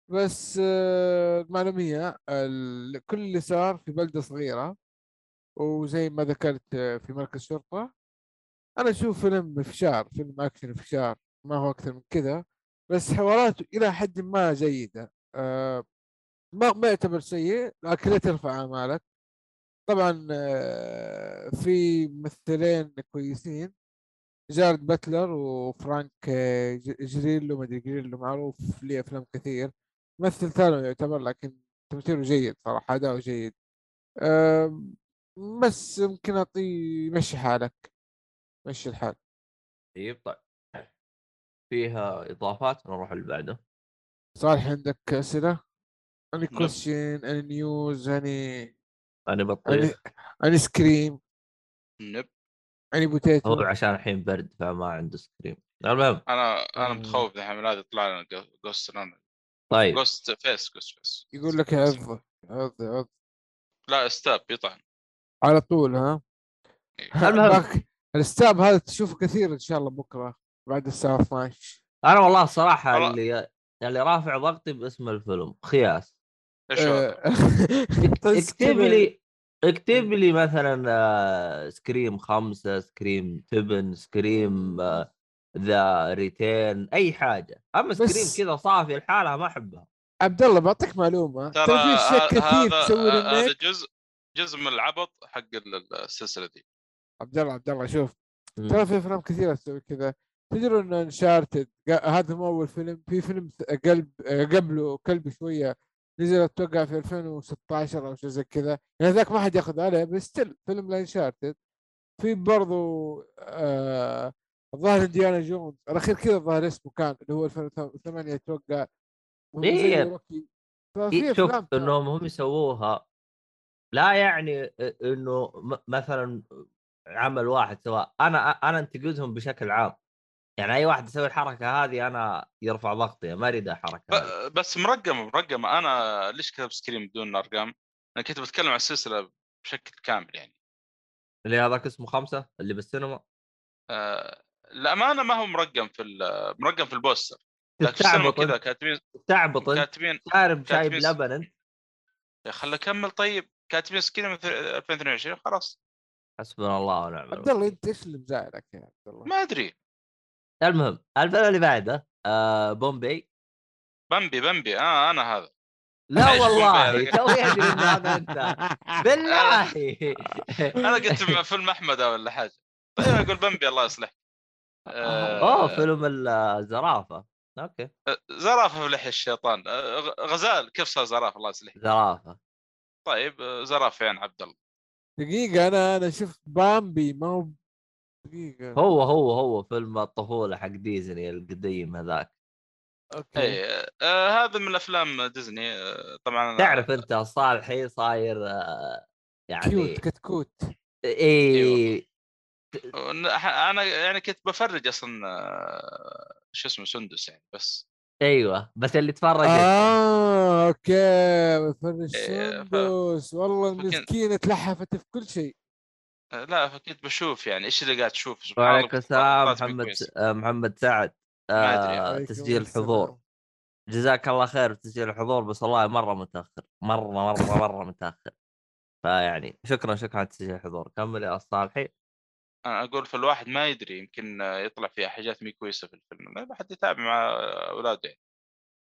بس آه المعلومية ال- كل اللي صار في بلدة صغيرة وزي ما ذكرت آه، في مركز شرطة. أنا أشوف فيلم فشار فيلم أكشن فشار ما هو أكثر من كذا. بس حواراته إلى حد ما جيدة. آه ما ما يعتبر سيء لكن لا ترفع آمالك طبعا آه في ممثلين كويسين Gerard Butler وفرانك آه، Grillo ما أدري Grillo معروف ليه أفلام كثير. ممثل ثانوي يعتبر لكن تمثيله جيد صراحة أداؤه جيد. بس يمكن اعطيه مشي حالك. مشي الحال. طيب طيب. فيها إضافات؟ نروح اللي بعده. صالح عندك أسئلة؟ any. question any news any any بطيخ. اني سكريم نب. اني هو بوتيتو عشان الحين برد فما عنده سكريم المهم. أنا أنا آه. متخوف دحين من هذا يطلع لنا جوست رانر طيب. جوست فيس جوست فيس يقول لك عض عض عض. لا استاب يطعن. على طول ها؟ المهم. باك- الستاب هذا تشوفه كثير إن شاء الله بكرة بعد الساعة 12 أنا والله الصراحه والله. اللي اللي رافع ضغطي باسم الفيلم خياس. هو؟ اكتب لي اكتب لي مثلا آه، Scream خمسة Scream تبن Scream آه، the return أي حاجة. أما Scream كذا صافي لحالها ما أحبها. عبد الله بعطيك معلومة. ترى في أشياء ه- كثير تسوي هذا جزء جزء من العبط حق ال- السلسلة دي. عبد الله عبد الله شوف. ترى في أفلام كثيرة تسوي كذا. تدري إن Uncharted هذا مو أول فيلم. في فيلم ث- قلب آه، قبله كلب شوية. نزل أتوقع في 2016 أو شيء زي كذا. يعني ذاك ما حد ياخذ عليه بس still فيلم ل Uncharted في برضو آه الظاهر Indiana Jones. الأخير كذا الظاهر اسمه كان اللي هو 2008 أتوقع. إيه. شوف. إنهم هم يسووها. لا يعني إنه م- مثلا عمل واحد سواء. أنا أنا أنتقدهم بشكل عام. يعني أي واحد يسوي الحركة هذه أنا يرفع ضغطي ما أريد الحركة هذه. بس مرقمة مرقمة. أنا ليش كتبت Scream بدون أرقام؟ أنا كنت بتكلم عن السلسلة بشكل كامل يعني. اللي هذاك اسمه خمسة؟ اللي بالسينما؟ آه الامانه ما هو مرقم في ال- مرقم في البوستر. تستعبط كذا كاتبين أنت. كاتبين شارب شاي كاتبين- بلبن أنت. يا خل اكمل طيب كاتبين Scream 2022 خلاص. حسبنا الله ونعم عبد الله الوكيل. أنت إيش اللي مزعلك يا عبد الله؟ ما أدري. المهم الفيلم اللي بعده آه Bambi. Bambi Bambi آه أنا هذا. لا والله؟ توي ادري ان هذا أنت. بالله. أنا قلت فيلم أحمد ولا حاجة. طيب أقول Bambi الله يصلح آه، اوه فيلم الزرافه okay. زرافة في لحية الشيطان. آه، غ- غزال كيف صار زرافة؟ الله يصلح زرافة. طيب آه، زرافة يعني عبد الله. دقيقة أنا أنا شفت Bambi ما هو دقيقة. هو هو هو فيلم الطفولة حق ديزني القديم هذاك. أوكي. اي آه هذا من أفلام ديزني آه طبعا تعرف أنت صالحي صاير آه، يعني cute كتكوت. اي أنا يعني كنت بفرج أصلا آه، شو اسمه سندس يعني بس. أيوه بس اللي تفرج. آه okay بفرش إيه، سندس. والله المسكينة تلحفت في كل شيء. لا فكنت بشوف يعني. إيش اللي قاعد تشوف وعليكم السلام محمد. آه، محمد سعد. آه تسجيل. حضور. جزاك الله خير بتسجيل الحضور بس والله مرة متأخر. مرة مرة مرة متأخر. فيعني شكرا شكرا على تسجيل الحضور. كمل يا صالحي أنا أقول في الواحد ما يدري يمكن آه، يطلع فيها حاجات مي كويسة في الفيلم. الواحد يتابع مع أولاده يعني.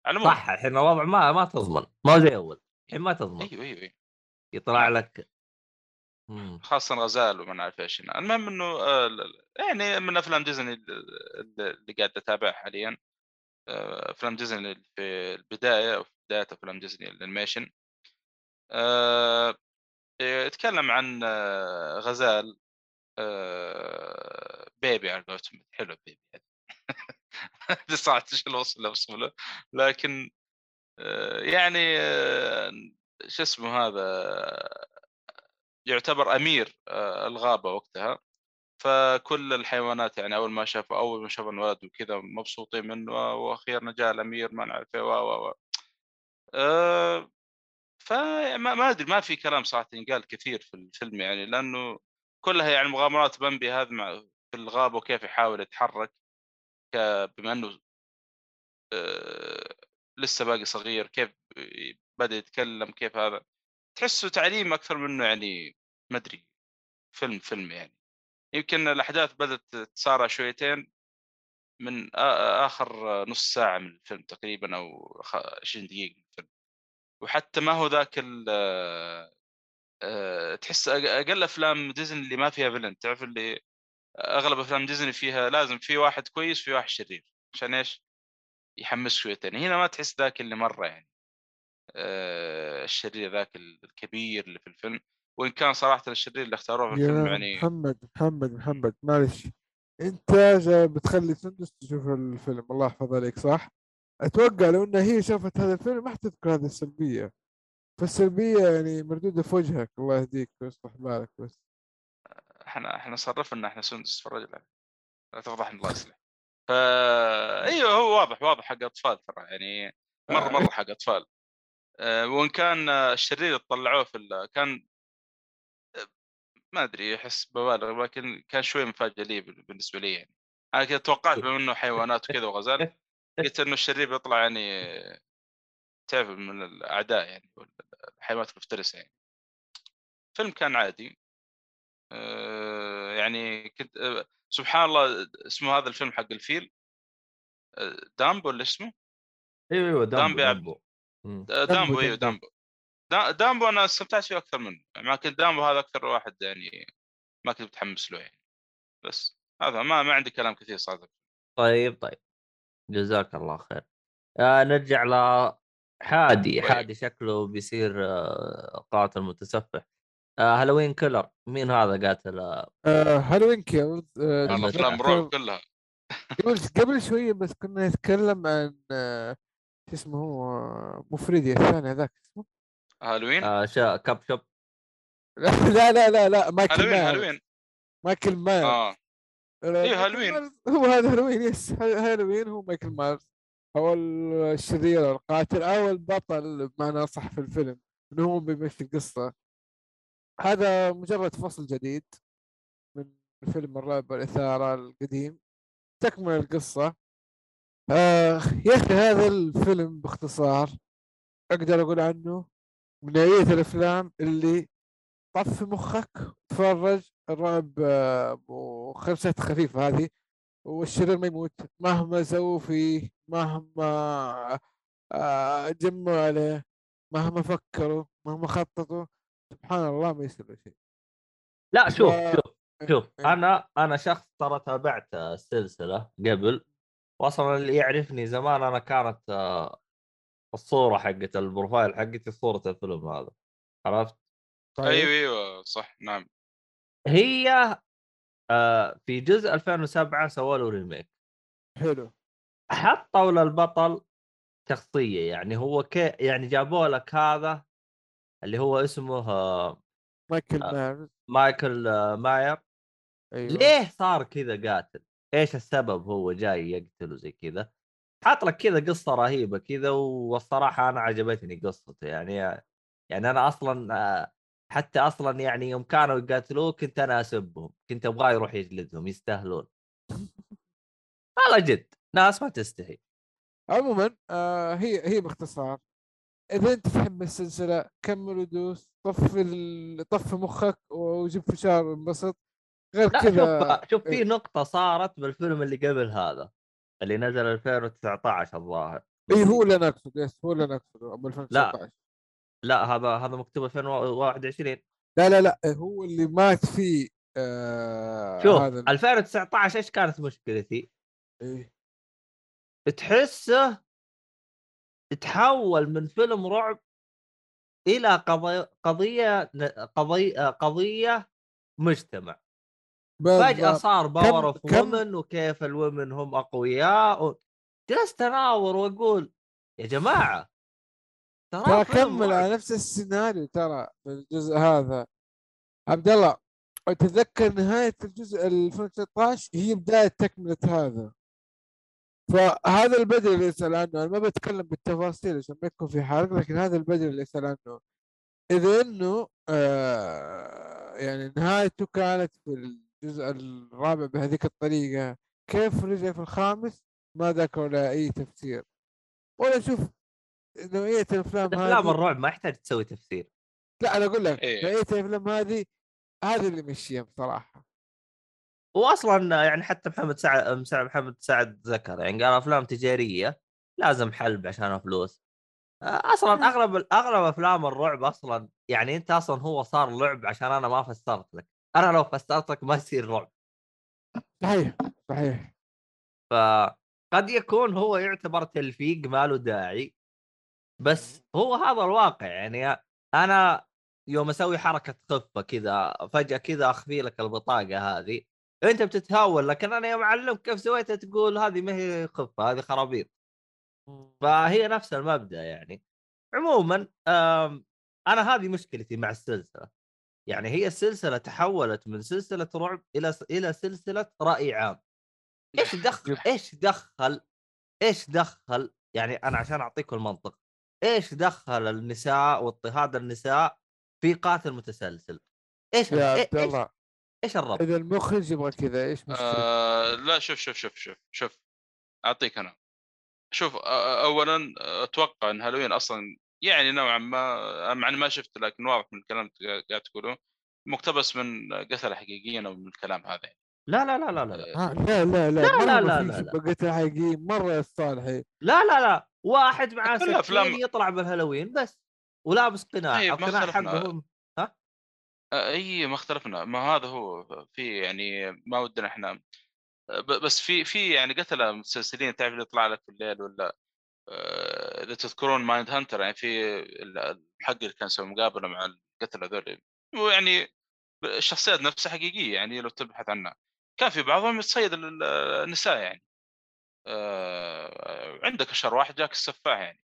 على صح الحين الوضع ما ما تضمن ما زي أول. الحين ما تضمن أيوه أيوه أيوة. يطلع نعم. لك خاصة غزال وما نعرف إيش. المهم إنه آه، يعني من أفلام ديزني ال- اللي قاعد اتابعها حاليا. آه، أفلام ديزني في البداية في بداية أفلام ديزني ال animation. آه، يتكلم عن غزال. baby على قولتهم. حلو baby هذه صراحة إيش الوصف اوصفه لكن يعني شو اسمه هذا؟ يعتبر أمير آه، الغابة وقتها. فكل الحيوانات يعني أول ما شافوا أول ما شافوا الولد وكذا مبسوطين منه وأخيرا جاء الأمير ما نعرف إيه و و و. آه، فما ما أدري ما في كلام صراحة ينقال كثير في الفيلم يعني لأنه كلها يعني مغامرات بمبي هذا مع في الغابة وكيف يحاول يتحرك بما إنه آه، لسه باقي صغير كيف بدأ يتكلم كيف هذا. تحسه تعليم أكثر منه يعني ما أدري فيلم فيلم يعني. يمكن الأحداث بدأت تسارع شويتين من آخر نص ساعة من الفيلم تقريبا أو خ- 20 دقيقة من الفيلم. وحتى ما هو ذاك تحس أقل أفلام ديزني اللي ما فيها فيلن تعرف اللي أغلب أفلام ديزني فيها لازم في واحد كويس في واحد شرير عشان إيش؟ يحمس شويتين. هنا ما تحس ذاك اللي مرة يعني. الشرير ذاك الكبير اللي في الفيلم. وإن كان صراحة الشرير اللي اختاروه في الفيلم يعني محمد محمد محمد معلش. أنت بتخلي سندس تشوف الفيلم. الله يحفظ عليك صح؟ أتوقع لو إنها هي شافت هذا الفيلم ما حتذكر هذه السلبية. فالسلبية يعني مردودة في وجهك. الله يهديك ويصلح بالك بس. إحنا إحنا صرفنا إحنا سندس في الرجل لا تفضح الله يصلح. فا إيوه هو واضح واضح حق أطفال ترى يعني. مرة آه. مرة حق أطفال. آه، وإن كان آه، الشرير اللي طلعوه في ال- كان آه، ما أدري احس ببالغ لكن كان شوي مفاجاه لي بال- بالنسبة لي يعني أنا كنت توقعت بما انه حيوانات وكذا وغزال قلت إنه الشرير بيطلع يعني تعرف من الأعداء يعني الحيوانات المفترسة يعني فيلم كان عادي آه، يعني كنت آه، سبحان الله اسمه هذا الفيلم حق الفيل آه، دامبو ولا اسمه؟ أيوه أيوه دامبو دامبو. آه، دامبو أيوه دامبو. دامبو دا- دامبو أنا استمتعت فيه أكثر منه يعني ما كنت دامبو هذا أكثر واحد يعني ما كنت متحمس له يعني. بس هذا ما ما عندي كلام كثير صراحة طيب طيب. جزاك الله خير. آه نرجع ل حادي. طيب. حادي شكله بيصير آه قاتل متسفح. آه هالوين كيلر مين هذا قاتل؟ آه هالوين كيلز آه أفلام رعب كلها. قبل قبل شوية بس كنا نتكلم عن آه اسمه هو مو فريدي الثاني هذاك اسمه؟ هالوين؟ آه شا كاب شوب. لا لا لا لا مايكل هالوين هالوين. مايكل مايرز. آه. مايكل هالوين. هو هذا هالوين yes. هالوين هو مايكل مايرز. هو الشرير القاتل أو البطل بمعنى صح في الفيلم إنه هو بيمشي القصة هذا مجرد فصل جديد من فيلم الرعب والاثاره القديم. تكمل القصة. آه يا أخي هذا الفيلم باختصار أقدر أقول عنه من نوعية الأفلام اللي طفي مخك تفرج الرعب آه، وخمسة خفيفة هذه والشرير ما يموت مهما سووا فيه مهما آه، جمعوا عليه مهما فكروا مهما خططوا سبحان الله ما يصير شيء لا شوف شوف شوف إيه. أنا أنا شخص ترى تابعت السلسله قبل واصلا اللي يعرفني زمان أنا كانت آه، الصورة حقت ال profile حقتي صورة الفيلم هذا عرفت؟ طيب أيوه أيوه صح نعم هي آه، في جزء 2007 سووا له remake حلو حطوا للبطل شخصية يعني هو كي يعني جابوا لك هذا اللي هو اسمه آه، مايكل. مايرز مايكل ماير أيوه ليه صار كذا قاتل؟ إيش السبب هو جاي يقتله زي كذا؟ حاط لك كذا قصة رهيبة كذا والصراحة أنا عجبتني قصته. يعني يعني أنا أصلا آه، حتى أصلا يعني يوم كانوا يقاتلوه كنت أنا أسبهم. كنت أبغاه يروح يجلدهم يستاهلون والله جد. ناس ما تستحي. عموما آه هي هي باختصار. إذا أنت تحب السلسلة كمل ودوس. طفي طفي مخك وجيب فشار وانبسط غير لا شوف كذا شوف في إيه. نقطة صارت بالفيلم اللي قبل هذا اللي نزل 2019 الظاهر اي هو اللي أنا اقصده يس هو اللي أنا اقصده ابو 2019 لا هذا هذا مكتوب 2021 لا لا لا هو اللي مات فيه آه شوف هذا ال- 2019 إيش كانت مشكلتي؟ إيه. تحسه تحول من فيلم رعب إلى قضية قضيه قضيه قضية مجتمع فجأة. صار power of women وكيف ال women هم أقوياء و... جلست اناظر واقول يا جماعة ترى كمل. على نفس السيناريو ترى في الجزء هذا عبد الله تتذكر نهاية الجزء ال 2019 هي بداية تكملة هذا فهذا البطل اللي يسأل عنه أنا ما بتكلم بالتفاصيل عشان ما يكون في حرق لكن هذا البطل اللي يسأل عنه إذا إنه آه يعني نهايته كانت في الجزء الرابع بهذيك الطريقة. كيف رجع في الخامس؟ ما ذكروا له أي تفسير. ولا شوف نوعية الأفلام هذه الرعب ما يحتاج تسوي تفسير. لا أنا أقول لك إيه. نوعية الأفلام هذه هذه اللي مشيها بصراحة. واصلا يعني حتى محمد سعد محمد سعد ذكر يعني قال أفلام تجارية لازم حلب عشان فلوس. أصلا أغلب أغلب أفلام الرعب أصلا يعني أنت أصلا هو صار لعب عشان أنا ما فسرت لك. أنا لو فسرت لك ما يصير رعب. صحيح صحيح. فقد يكون هو يعتبر تلفيق ما له داعي بس هو هذا الواقع يعني أنا يوم أسوي حركة خفة كذا فجأة كذا أخفي لك البطاقة هذه. أنت بتتهاون لكن أنا يوم أعلمك كيف سويتها تقول هذه ما هي خفة هذه خرابيط. فهي نفس المبدأ يعني. عموما أنا هذه مشكلتي مع السلسلة. يعني هي السلسلة تحولت من سلسلة رعب إلى إلى سلسلة رأي عام. إيش دخل إيش دخل إيش دخل؟ يعني أنا عشان اعطيكم المنطق. إيش دخل النساء واضطهاد النساء في قاتل متسلسل؟ إيش يا عبد إيش الله. إيش الربط؟ إذا المخرج يبغى كذا؟ إيش مشكلة؟ آه لا شوف شوف شوف شوف شوف. أعطيك أنا. شوف اولا أتوقع إن هالوين أصلا يعني نوعا ما مع إني ما شفت لكن واضح من الكلام اللي قاعد تقوله مقتبس من قتله حقيقيا أو من الكلام هذا يعني. لا لا لا لا لا آه. لا لا لا لا، لا، لا، لا، لا. حقيقيين مرة يا الصالحي لا لا لا. واحد معاه سكين يطلع بالهالوين بس ولابس قناع. طيب، ما القناع اختلفنا. حقه هو آه، إي ما اختلفنا. ما هذا هو في يعني ما ودنا إحنا. آه، ب- بس في في يعني قتلة متسلسلين تعرف اللي يطلع لك في الليل ولا؟ اذا تذكرون Mindhunter يعني في ال- الحق اللي كان يسوي مقابلة مع القتله هذول. ويعني الشخصيات نفسها حقيقية يعني لو تبحث عنها. كان في بعضهم يتصيد ال- النساء يعني. آه، عندك أشهر واحد جاك السفاح يعني.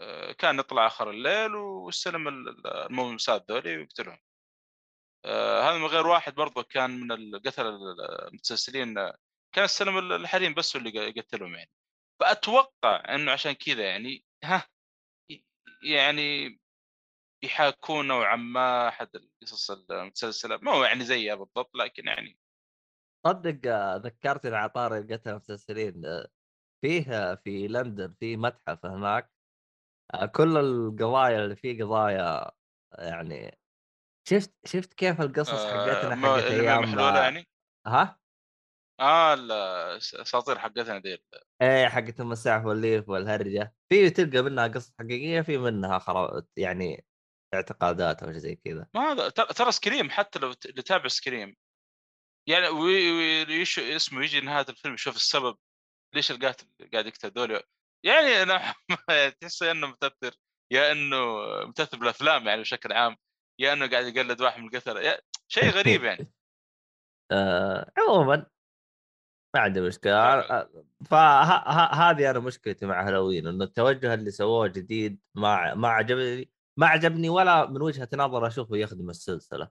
آه، كان يطلع آخر الليل ويستلم ال- ال- المومسات ذولي ويقتلهم. آه، هذا من غير واحد برضه كان من القتلة المتسلسلين. كان يستلم ال- الحريم بس اللي يقتلهم يعني. فأتوقع إنه عشان كذا يعني ها يعني يحاكون نوعا ما أحد القصص المتسلسله ما هو يعني زيها بالضبط لكن يعني صدق آه، ذكرتني على طاري القتله المسلسلين آه، فيه في لندن في متحف هناك آه، كل القضايا اللي فيه قضايا يعني شفت شفت كيف القصص حقتنا حقت أيام محلوله يعني ها؟ آه الاساطير حقتنا دي إيه حقت المساح والليف والهرجه في تلقى منها قصص حقيقية في منها خرا يعني اعتقادات أو شيء زي كذا. ما هذا ترى سكريم حتى لو ت- اللي تابع سكريم يعني وي- وي- اسمه يجي نهاية الفيلم يشوف السبب ليش القاتل قاعد يقتل دول يعني أنا تحس إنه متأثر يا إنه متأثر بالأفلام يعني بشكل عام يا إنه قاعد يقلد واحد من القتلة. شيء غريب يعني. آه عموما ما عندي مشكلة. فهذه أنا مشكلتي مع هالوين إنه التوجه اللي سووه جديد ما ما عجبني ما عجبني ولا من وجهة نظر أشوفه يخدم السلسلة.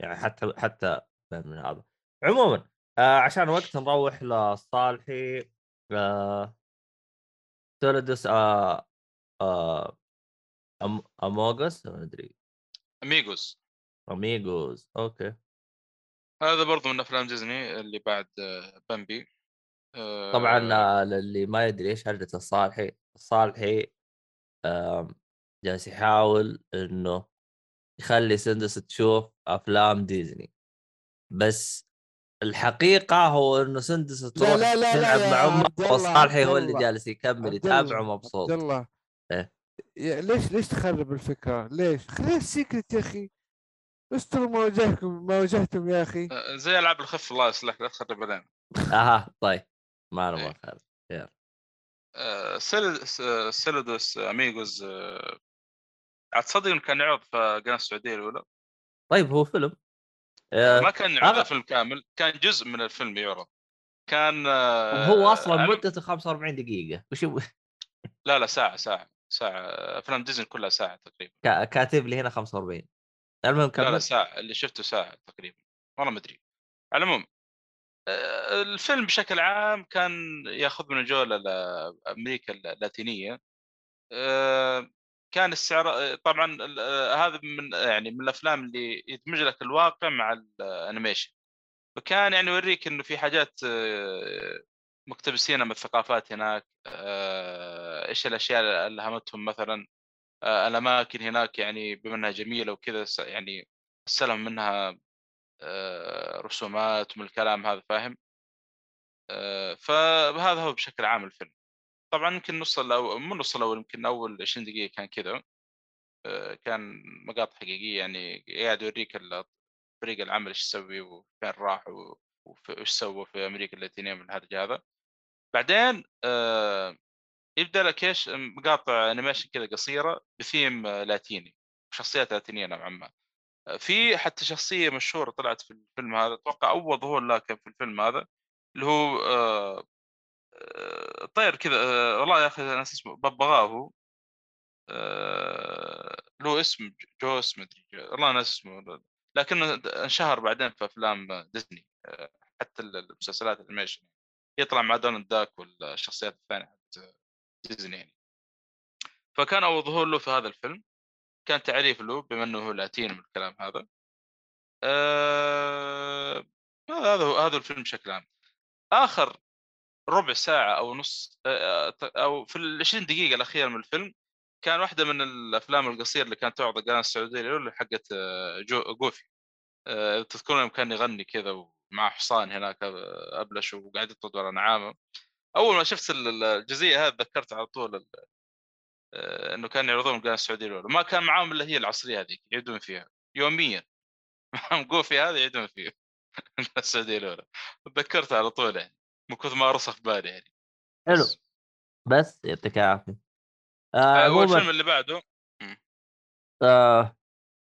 يعني حتى حتى من هذا. عموما آه عشان وقت نروح لصالحي آه تولدس آه آه أم اموغس ما أدري. أميغوس. اميغوز أوكي. هذا برضو من أفلام ديزني اللي بعد آه، بامبي. آه، طبعا آه، للي ما يدري إيش هرجة الصالحي. الصالحي جالس يحاول إنه يخلي سندس تشوف أفلام ديزني. بس الحقيقة هو إنه سندس تروح لا لا تلعب يا مع أمها والصالحي هو اللي جالس يكمل يتابعه مبسوط عبد الله. إيه. ليش ليش تخرب الفكرة؟ ليش؟ خليها secret يا أخي. استروا ما واجهكم ما واجهتم يا أخي. آه، زي ألعاب الخفة الله يصلحك لا تخرب علينا أها طيب. ما أنا إيه. ما خالف آه، سيل- س- آه، Saludos Amigos آه، عاد تصدق إنه كان يعرض في قناة السعودية الأولى. طيب هو فيلم. ما كان يعرض هذا- الفيلم كامل كان جزء من الفيلم يعرض. كان هو أصلا علم- مدته 45 دقيقة. وش لا لا ساعة ساعة ساعة. أفلام ديزني كلها ساعة تقريبا. كا- كاتب لي هنا 45 المهم لا لا كمل. ساعة اللي شفته ساعة تقريبا والله ما أدري. على العموم الفيلم بشكل عام كان يأخذ من جوله لامريكا اللاتينية. كان السعر طبعا هذا من يعني من الأفلام اللي يدمج لك الواقع مع الانيميشن فكان يعني يوريك إنه في حاجات مقتبسينها من الثقافات هناك إيش الأشياء اللي الهمتهم مثلا. الاماكن هناك يعني بما انها جميلة وكذا يعني استلهم منها آه، رسومات من الكلام هذا فاهم؟ آه، فهذا هو بشكل عام الفيلم. طبعا يمكن نص الأول مو نص الأول يمكن أول 20 دقيقة كان كذا آه، كان مقاطع حقيقية يعني قاعد يوريك فريق العمل إيش يسوي وفين راح وايش سووا في أمريكا اللاتينية من الهرجه هذا. بعدين آه، يبدأ لك إيش؟ مقاطع animation كذا قصيرة بثيم آه، لاتيني شخصيات لاتينية نوعا ما. آه، في حتى شخصية مشهورة طلعت في الفيلم هذا أتوقع أول ظهور لها كان في الفيلم هذا اللي هو آه، طير كذا والله يا أخي أنا اسمه ببغاء هو. له اسم جوس مدري والله ناس اسمه. لكنه انشهر بعدين في أفلام ديزني حتى ال- المسلسلات ال animation يطلع مع دونالد داك والشخصيات الثانية ديزني. يعني فكان اول ظهور له في هذا الفيلم كان تعريف له بما إنه هو لاتيني من الكلام هذا. آه، هذا هو هذا الفيلم بشكل عام. آخر ربع ساعة أو نص آه، أو في ال 20 دقيقة الأخيرة من الفيلم كان واحدة من الأفلام القصيرة اللي كانت تعرض القناة السعودية الاولى حقت آه، جو جوفي. آه، تذكرون يوم كان يغني كذا ومع حصان هناك آه، أبلش وقاعد يطرد ورا نعامه. أول ما شفت ال- ال- الجزئية هذه تذكرت على طول آه، إنه كان يعرضون القناه السعودية الأولى. ما كان معاهم إلا هي العصرية هذيك يعيدون فيها يوميا. معاهم جوفي هذا يعيدون فيه القناه السعودية الأولى. تذكرت على طول يعني من كثر ما رسخ في بالي يعني. حلو. بس. يعطيك العافية. آه آه، والفيلم اللي بعده. آه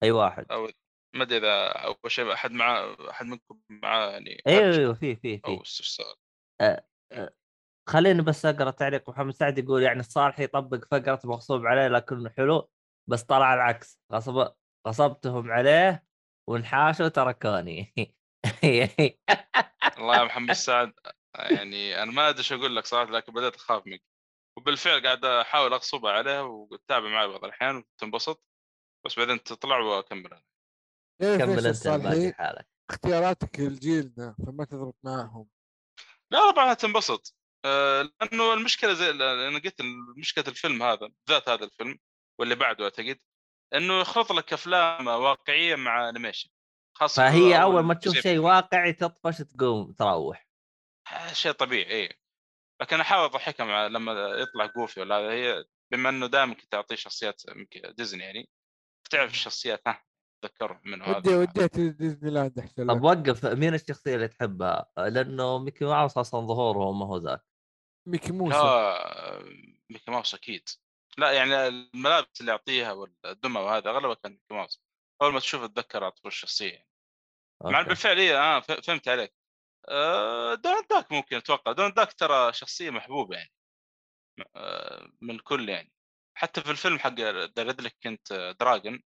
أي واحد؟ أو ما أدري إذا أول شيء أحد معاه أحد منكم معاه يعني أيوه أيوه في في أو في استفسار خليني بس أقرأ تعليق محمد سعد يقول يعني الصالح يطبق فقرة مغصوب عليه لكنه حلو بس طلع العكس. غصب غصبتهم عليه وانحاشوا تركوني. الله يا محمد سعد يعني أنا ما أدري إيش أقول لك صراحة لكن بدأت أخاف منك. وبالفعل قاعد أحاول اغصبها عليه وتتابع معي بعض الأحيان وتنبسط بس بعدين تطلع وأكمل أنا. كيف كمل أنت حالك اختياراتك لجيلنا فما تضبط معهم. لا طبعا تنبسط. لأنه المشكلة زي أنا قلت مشكلة الفيلم هذا بالذات هذا الفيلم واللي بعده أعتقد إنه يخلط لك أفلام واقعية مع animation خاصة فهي أول ما تشوف شيء في واقعي تطفش تقوم تروح. الفيلم. شيء طبيعي اي لكن أحاول أضحكها مع لما يطلع جوفي ولا هذا هي بما إنه دائما كنت اعطيه شخصيات ديزني يعني تعرف الشخصيات ها تذكرهم منه ودي وديت ديزني لاند أحسن طب وقف مين الشخصية اللي تحبها؟ لأنه ميكي ماوس أصلا ظهوره ما هو ذاك. ميكي موسى لا ميكي ماوس أكيد. لا يعني الملابس اللي يعطيها والدمى وهذا أغلبها كان ميكي ماوس. أول ما تشوف تتذكر على طول الشخصيه يعني. مع. بالفعل إيه آه فهمت عليك. آه دونالد داك ممكن أتوقع. دونالد داك ترى شخصية محبوبة يعني. آه من الكل يعني. حتى في الفيلم حق The Reluctant Dragon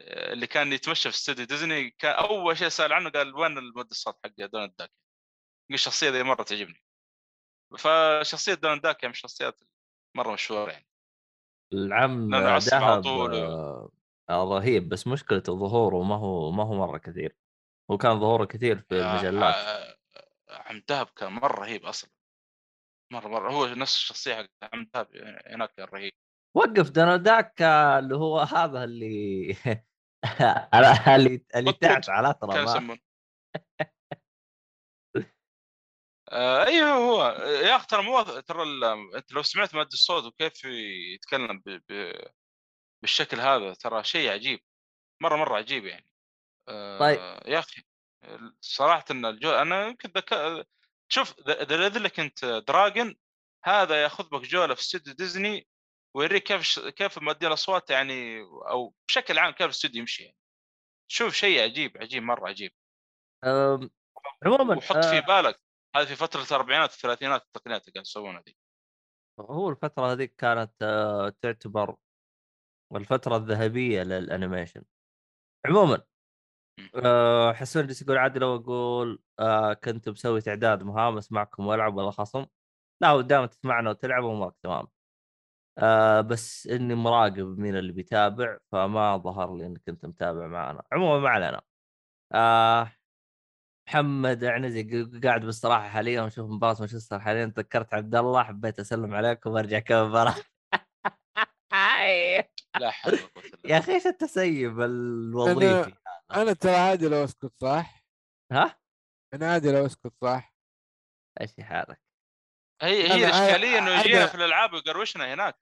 آه، اللي كان يتمشى في استوديو ديزني كان أول شيء سأل عنه قال وين الصوت حق دونالد داك؟ الشخصيه ذي مرة تعجبني. فشخصية دونالد داك يعني من الشخصيات مرة مشهورة يعني. العم دهب. آه، آه، رهيب بس مشكلته ظهوره ما هو ما هو مرة كثير. هو كان ظهوره كثير في المجلات. عم دهب كان مرة رهيب أصلا. مرة مرة هو نفس الشخصية حق عم دهب هناك كان رهيب. وقف دونالد داك اللي هو هذا اللي اللي اللي على ترى آه أيوه هو يا أخي ترى مو ترى أنت لو سمعت مادة الصوت وكيف يتكلم ب... ب... بالشكل هذا ترى شيء عجيب مرة مرة عجيب يعني. آه طيب. يا أخي صراحة إن الجو أنا يمكن ذك... شوف The Reluctant Dragon هذا ياخذ بك جوله في استوديو ديزني ويوريك كيف ش... كيف مؤدين الأصوات يعني أو بشكل عام كيف الاستوديو يمشي يعني. شوف شيء عجيب عجيب مرة عجيب. عموما وحط آه، في بالك هذه في فترة الأربعينات والثلاثينات التقنيات اللي قاعد يسوونها ذي هو الفترة هذيك كانت آه، تعتبر الفترة الذهبية للأنيميشن. عموما. آه، حسون جالس يقول عادي لو أقول آه، كنت مسوي تعداد مهام اسمعكم وألعب ولا خصم. لا دائما تسمعنا وتلعب امورك تمام. آه بس إني مراقب مين اللي بيتابع فما ظهر لي إنك انت متابع معنا. عموما ما علينا. آه محمد عنزي ق- قاعد باستراحه حاليا وأشوف مباراة مانشستر حاليا تذكرت عبد الله حبيت أسلم عليكم وأرجع كم مباراة. لا حول يا أخي إيش التسيب الوظيفي أنا ترى عادي لو أسكت صح؟ ها؟ أنا عادي لو أسكت صح؟ إيش حالك. هي هي الاشكاليه إنه يجينا في الألعاب ويقروشنا هناك.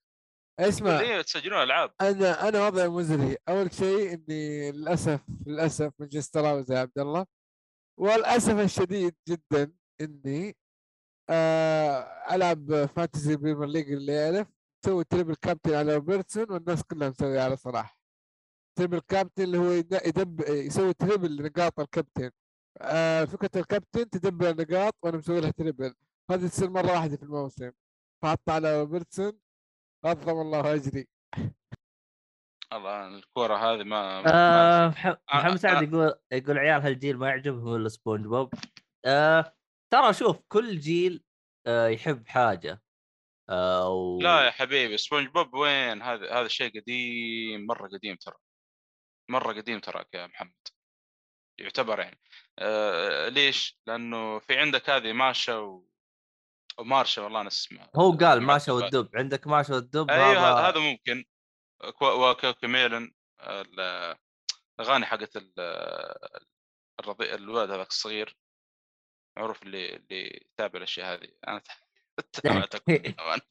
اسمع. ليه تسجلون ألعاب. أنا أنا وضعي مزري. أول شيء إني للاسف للأسف مانشستراوي زي عبد الله. والاسف الشديد جدا إني آه ألعب Fantasy Premier League اللي يعرف مسوي triple captain على روبرتسون والناس كلها مسوي على صلاح. triple captain اللي هو يد- يدب يسوي triple لنقاط الكابتن. آه فكرة الكابتن تدبل النقاط وأنا مسوي لها triple. هذه تصير مرة واحدة في الموسم. فحط على روبرتسون عظم الله أجري. الله الكورة هذه ما, آه مح- محمد آه، سعد آه. يقول يقول عيال هالجيل ما يعجبهم إلا سبونج بوب آه ترى شوف كل جيل آه يحب حاجة. آه و... لا يا حبيبي سبونج بوب وين؟ هذا هذا شيء قديم مرة قديم ترى. مرة قديم تراك يا محمد. يعتبر يعني. آه ليش؟ لأنه في عندك هذه ماشا و... ومارشا والله أنا اسمها هو قال مع ماشا. والدب. عندك ماشا والدب؟ أيوه هذا ممكن. كو- وكوكو ميلن ال- الأغاني حقت ال- الرضيع الولد هذاك الصغير. معروف اللي اللي يتابع الأشياء هذه. أنا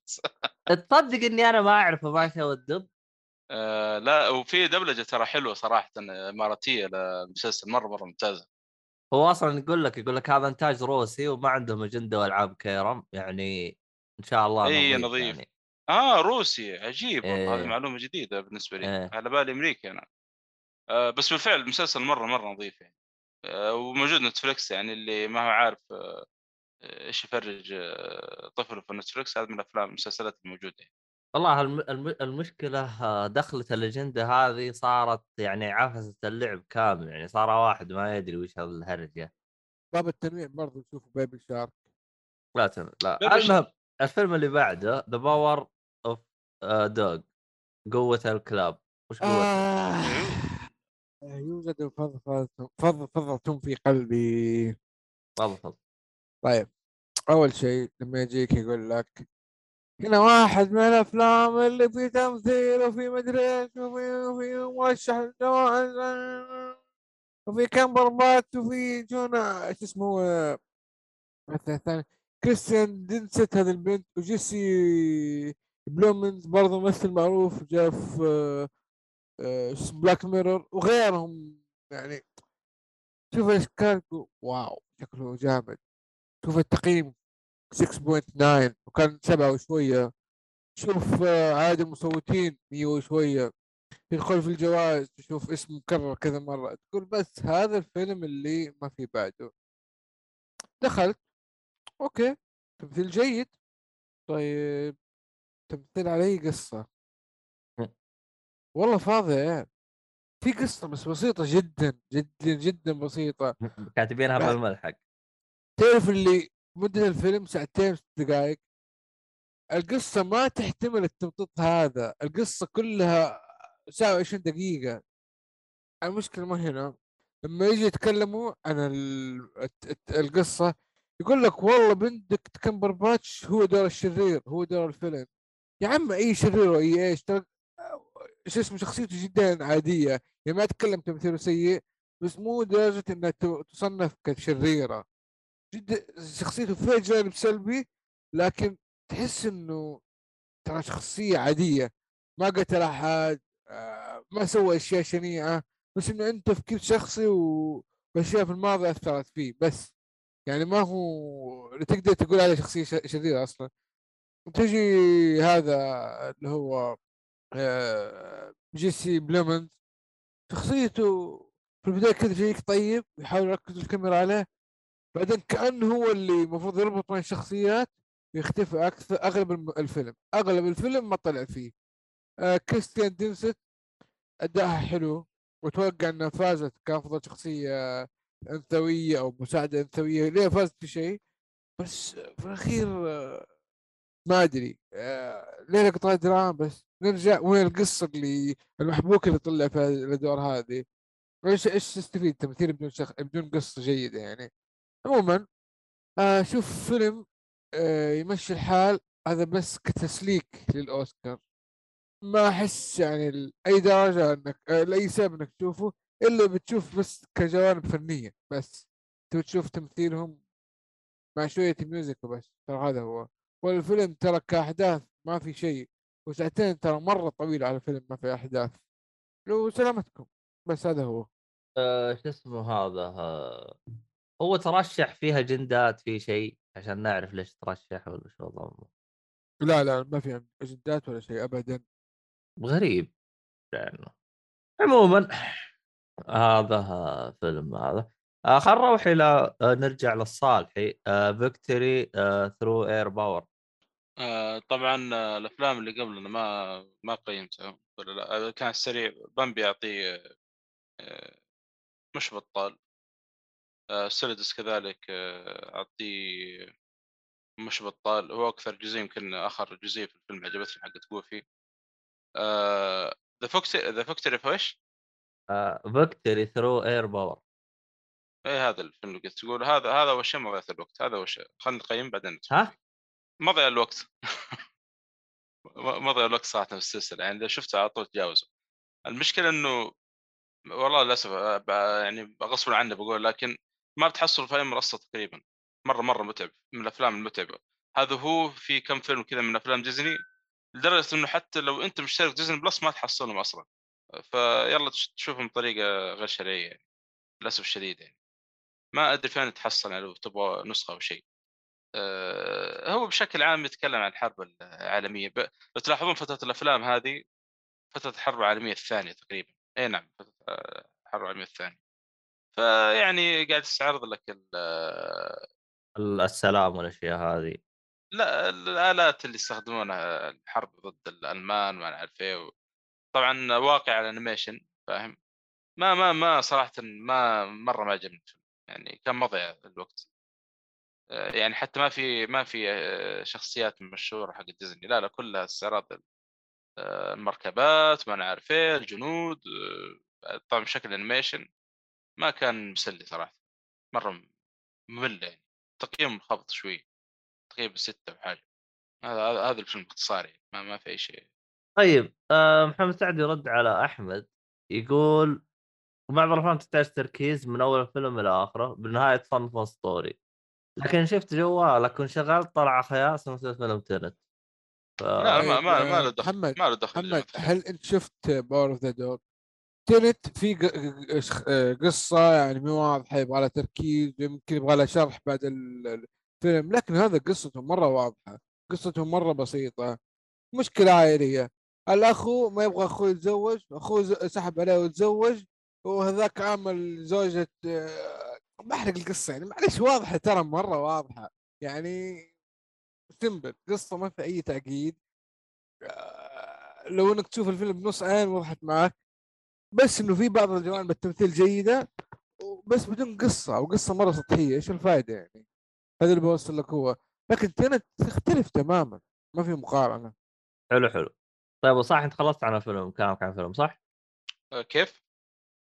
تصدق إني أنا ما اعرف ماشا والدب آه، لا وفي دبلجة ترى حلوة صراحة إماراتية للمسلسل مرة مرة ممتازة. هو أصلا يقول لك يقول لك هذا إنتاج روسي وما عندهم أجندة وألعاب كيرم يعني إن شاء الله نظيف, نظيف. يعني. آه روسي عجيب والله هذه إيه. معلومة جديدة بالنسبة لي إيه. على بالي أمريكي أنا آه بس بالفعل المسلسل مرة مرة نظيف يعني آه وموجود نتفلكس يعني اللي ما هو عارف آه، إيش يفرج آه، طفله في نتفلكس هذا من الأفلام المسلسلات الموجودة يعني. والله الم... الم... المشكلة آه، دخلت الأجندة هذه صارت يعني عفست اللعب كامل يعني صار واحد ما يدري وش الهرجة باب التنويع برضه نشوف Baby Shark لا تم... لا المهم الفيلم اللي بعده The Power of the Dog قوه الكلاب. وش قوه آه. يوجد فضفضة فضفضة في قلبي. تفضل طيب أول شيء لما يجيك يقول لك هنا واحد من الأفلام اللي فيه تمثيل وفي مدري إيش وفي وفي مرشح للجوائز وفي كامبرباتش وفي جونا. شو اسمه؟ آه، الثاني كيرستن دانست هذه البنت وجيسي بليمنز برضه ممثل معروف جاء في اسمه Black Mirror وغيرهم. يعني شوف الاشكال تقول واو شكله جامد. شوف التقييم 6.9 وكان سبعة وشوية. شوف آه، عدد المصوتين 100 وشوية. تدخل في الجوائز تشوف اسم مكرر كذا مرة. تقول بس هذا الفيلم اللي ما في بعده. دخلت. أوكي. تمثيل جيد. طيب. تمثيل علي قصة. والله فاضي يا عيال في قصة بس بسيطة جدا جدا جدا بسيطة. كاتبينها بالملحق. تعرف اللي مدة الفيلم ساعتين دقائق القصة ما تحتمل التمطيط هذا. القصة كلها ساعة وعشرين دقيقة. المشكلة ما هنا. لما يجي يتكلموا عن ال- الت- الت- القصة يقول لك والله بندكت كمبرباتش هو دور الشرير هو دور الفيلم. يا عم أي شرير وأي إيش شو اسمه شخصيته جدا عادية يعني ما أتكلم تمثيله سيء بس مو درجة إنها تصنف كشريرة. جدا شخصيته فيها جانب سلبي لكن تحس إنه ترى شخصية عادية. ما قتل أحد آه، ما سوى أشياء شنيعة بس إنه أنت تفكير شخصي واشياء في الماضي أثرت فيه بس. يعني ما هو تقدر تقول عليه شخصية ش- شريرة أصلا. تجي هذا اللي هو آه، جيسي بليمنز. شخصيته في البداية كذا جايك طيب يحاول يركز الكاميرا عليه. بعدين كأنه هو اللي المفروض يربط بين الشخصيات يختفي أكثر أغلب الم- الفيلم. أغلب الفيلم ما طلع فيه. آه كيرستن دانست أداها حلو وأتوقع أنها فازت كأفضل شخصية أنثوية أو مساعدة أنثوية. ليه فازت في شيء بس في الأخير آه، ما أدري آه، ليه قطعة دراما بس. نرجع وين القصة اللي المحبوك اللي طلع في الأدوار هذه؟ إيش إيش تستفيد؟ تمثيل بدون شخ... بدون قصة جيدة يعني. عموما آه شوف فيلم آه يمشي الحال. هذا بس كتسليك للأوسكار. ما أحس يعني لأي درجة أنك آه لأي سبب أنك تشوفه إلا بتشوف بس كجوانب فنية بس. تبي تشوف تمثيلهم مع شوية ميوزك وبس. ترى هذا هو. والفيلم ترى كأحداث ما في شيء وساعتين ترى مرة طويلة على فيلم ما في أحداث. لو سلامتكم بس هذا هو. آه، شو اسمه هذا؟ هو ترشح فيها جندات في شيء؟ عشان نعرف ليش ترشح ولا شو ضمه لا لا ما في اجندات ولا شيء ابدا. غريب. يعني عموما هذا فيلم هذا. آه خلينا نروح إلى آه نرجع للصالحي. Victory Through Air Power آه، طبعا آه، الأفلام اللي قبل أنا ما ما قيمتها ولا لا كان سريع بامبي يعطيه آه، مش بطال. آه، Saludos كذلك آه، أعطيه مش بطال. هو أكثر جزء يمكن آخر جزئيه في الفيلم عجبتني حقت جوفي. the فوكس the victory في إيش؟ آه Victory Through Air Power إيه هذا الفيلم اللي قلت تقول هذا هذا اول شيء مضيعة الوقت هذا اول شيء خلينا نقيم بعدين ها؟ فيه. مضيع الوقت. م- مضيع الوقت صراحة في السلسلة يعني إذا شفته على طول تجاوزه. المشكلة إنه والله للأسف آه، يعني غصبا عني بقول لكن ما بتحصل في أي منصة تقريبا. مرة مرة متعب من الأفلام المتعبة. هذا هو في كم فيلم كذا من أفلام ديزني لدرجة إنه حتى لو أنت مشترك ديزني Plus ما تحصلهم أصلا. فيلا تش- تشوفهم بطريقة غير شرعية يعني. للأسف الشديد يعني. ما أدري فين تحصل يعني لو تبغى نسخة أو شيء. هو بشكل عام يتكلم عن الحرب العالمية. لو تلاحظون فترة الأفلام هذه فترة الحرب العالمية الثانية تقريبا. إي نعم فترة آه، الحرب العالمية الثانية. فيعني قاعد يستعرض لك ال- آه، السلام والأشياء هذه. لا الآلات اللي يستخدمونها الحرب ضد الألمان ما نعرف إيه طبعا واقع ال animation فاهم؟ ما ما ما صراحة ما مرة ما عجبني. يعني كان مضيع الوقت. آه، يعني حتى ما في ما في آه، شخصيات مشهوره حق ديزني. لا لا كلها استعراض آه، المركبات ما نعرف إيه الجنود آه، طبعا بشكل animation ما كان مسلي صراحة. مرة ممل يعني. تقييم منخفض شوي. تقريبا ستة وحاجه هذا هذا الفيلم باختصار يعني. ما, ما في أي شيء. طيب آه محمد سعد يرد على أحمد يقول بعض الأفلام تحتاج تركيز من أول الفيلم إلى آخره بالنهايه تصنف اسطوري لكن شفت جوالك وانشغلت طلع خياس مثل فيلم Tenet ف... لا ما ما ما له دخل محمد- ما له دخل محمد. هل انت شفت Power of the Dog؟ تنت في ق- ق- آه، قصة يعني مو واضحة يبغى لها تركيز يمكن يبغى لها شرح بعد ال- الفيلم لكن هذا قصته مرة واضحة قصته مرة بسيطة مشكلة عائلية الاخو ما يبغى أخوه يتزوج أخوه سحب عليه وتزوج وهذاك عامل زوجة آه، بحرق القصة يعني معلش واضحة ترى مرة واضحة. يعني سمبل قصة ما في أي تعقيد آه، لو إنك تشوف الفيلم بنص عين وضحت معك بس إنه في بعض الجوانب التمثيل جيدة بس بدون قصة أو قصة مرة سطحية إيش الفائدة يعني؟ هذا اللي بوصل لك هو. لكن تنت تختلف تماما ما في مقارنة. حلو حلو. طيب وصح أنت خلصت عن الفيلم كلامك عن الفيلم صح؟ آه، كيف؟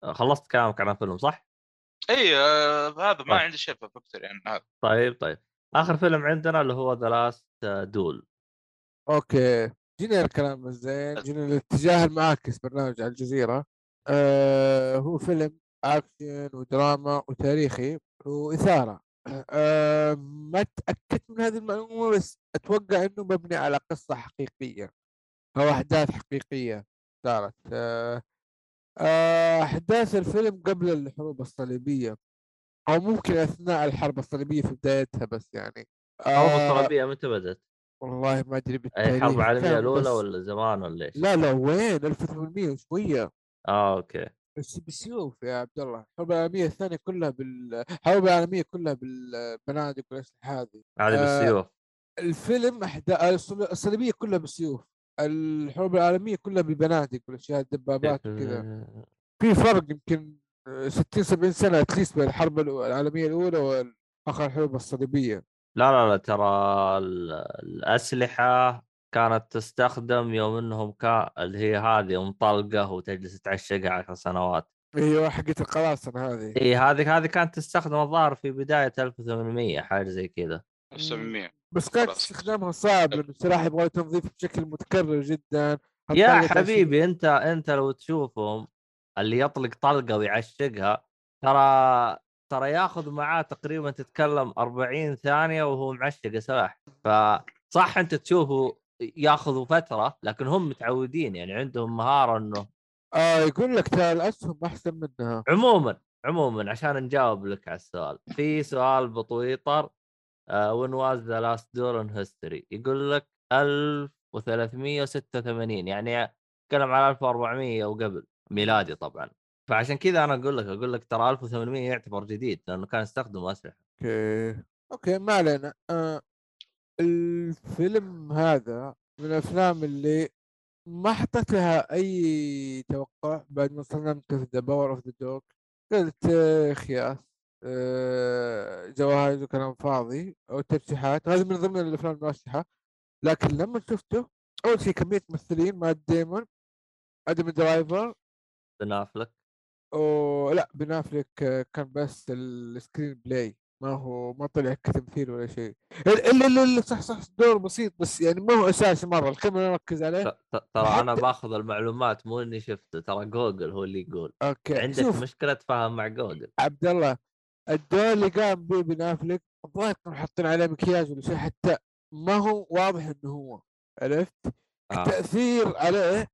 آه، خلصت كلامك عن الفيلم صح؟ إي آه هذا ما طيب. عندي شيء في فكتور يعني هذا. طيب طيب. آخر فيلم عندنا اللي هو The Last Duel okay. جينا الكلام الزين جينا الاتجاه المعاكس برنامج على الجزيرة. آه هو فيلم اكشن ودراما وتاريخي وإثارة. آه ما تأكدت من هذه المعلومة بس أتوقع إنه مبني على قصة حقيقية أو أحداث حقيقية صارت. آه أحداث الفيلم قبل الحروب الصليبية أو ممكن أثناء الحرب الصليبية في بدايتها بس يعني. الحرب آه الصليبية متى بدأت؟ والله ما أدري بالتاريخ الحرب الأولى بس- ولا زمان ولا إيش؟ لا لا وين؟ 1800 وشوية. آه أوكي. بس بالسيوف يا عبد الله. الحرب العالمية الثانية كلها بال الحرب العالمية كلها بالبنادق والأسلحة هذه. هذه آه، بالسيوف. الفيلم أحداث الصليبية كلها بالسيوف. الحرب العالمية كلها بالبنادق والاشياء الدبابات وكذا. في فرق يمكن آه، 60 70 سنه اتليست بين الحرب العالمية الأولى وآخر الحروب الصليبية. لا لا لا ترى ال- الأسلحة كانت تستخدم يوم إنهم كا اللي هي هذه مطلقه وتجلس تعشقها عشر سنوات. أيوه حقت القراصنة هذه. اي هذه هذه كانت تستخدم الظاهر في بداية 1800 حاجة زي كذا. 700 بس كان خلاص. استخدامها صعب لأنه السلاح يبغى تنظيف بشكل متكرر جدا. يا حبيبي أنت أنت لو تشوفهم اللي يطلق طلقة ويعشقها ترى ترى ياخذ معاه تقريبا تتكلم 40 ثانية وهو معشق سلاح. فصح أنت تشوفه ياخذوا فترة لكن هم متعودين يعني عندهم مهارة إنه آه يقول لك ترى الأسهم أحسن منها. عموما عموما عشان نجاوب لك على السؤال. في سؤال بطويطر. when was the last duel in history يقول لك 1386 يعني تكلم على 1400 وقبل ميلادي طبعا. فعشان كذا أنا أقول لك أقول لك ترى 1800 يعتبر جديد لأنه كان يستخدم أسلحة. okay okay ما علينا. آه الفيلم هذا من الأفلام اللي ما حطيت لها أي توقع بعد ما صدمت The Power of the Dog قلت آه، خياس جوائز وكلام فاضي أو ترشيحات هذه من ضمن الأفلام المرشحه لكن لما شفته أول شيء كمية ممثلين مات ديمون أدم درايفر. بن أفلك. ولا بن أفلك آه، كان بس ال screenplay. ما هو ما طلع كتمثيل ولا شيء. الا الا صح صح دور بسيط بس يعني ما هو أساسي مرة. الكاميرا نركز عليه. ترى أنا بأخذ المعلومات مو إني شفته ترى جوجل هو اللي يقول. okay عندك شوف. مشكلة تفاهم مع جوجل. عبد الله الدور اللي قام به بن افلك الظاهر كانوا حاطين عليه مكياج ولا شيء حتى ما هو واضح إنه هو عرفت؟ آه. التأثير عليه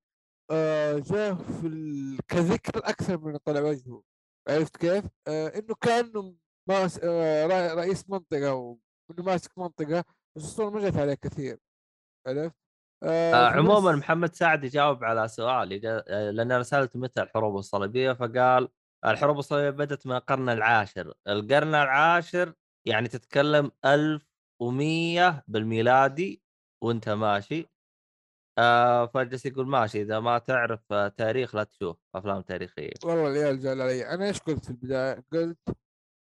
آه جاء في ال... كذكر أكثر من طلع وجهه عرفت كيف؟ آه إنه كأنه ماس... آه رئ- رئيس منطقة وانه ماسك منطقة بس الصورة ما جت عليه كثير عرفت؟ آه آه عموما محمد سعد يجاوب على سؤالي آه، لأن أنا سالته متى الحروب الصليبية فقال الحروب الصليبية بدات من القرن العاشر، القرن العاشر يعني تتكلم 1100 بالميلادي وأنت ماشي آه فجلس يقول ماشي إذا ما تعرف آه، تاريخ لا تشوف أفلام تاريخية والله العيال جال علي أنا إيش قلت في البداية؟ قلت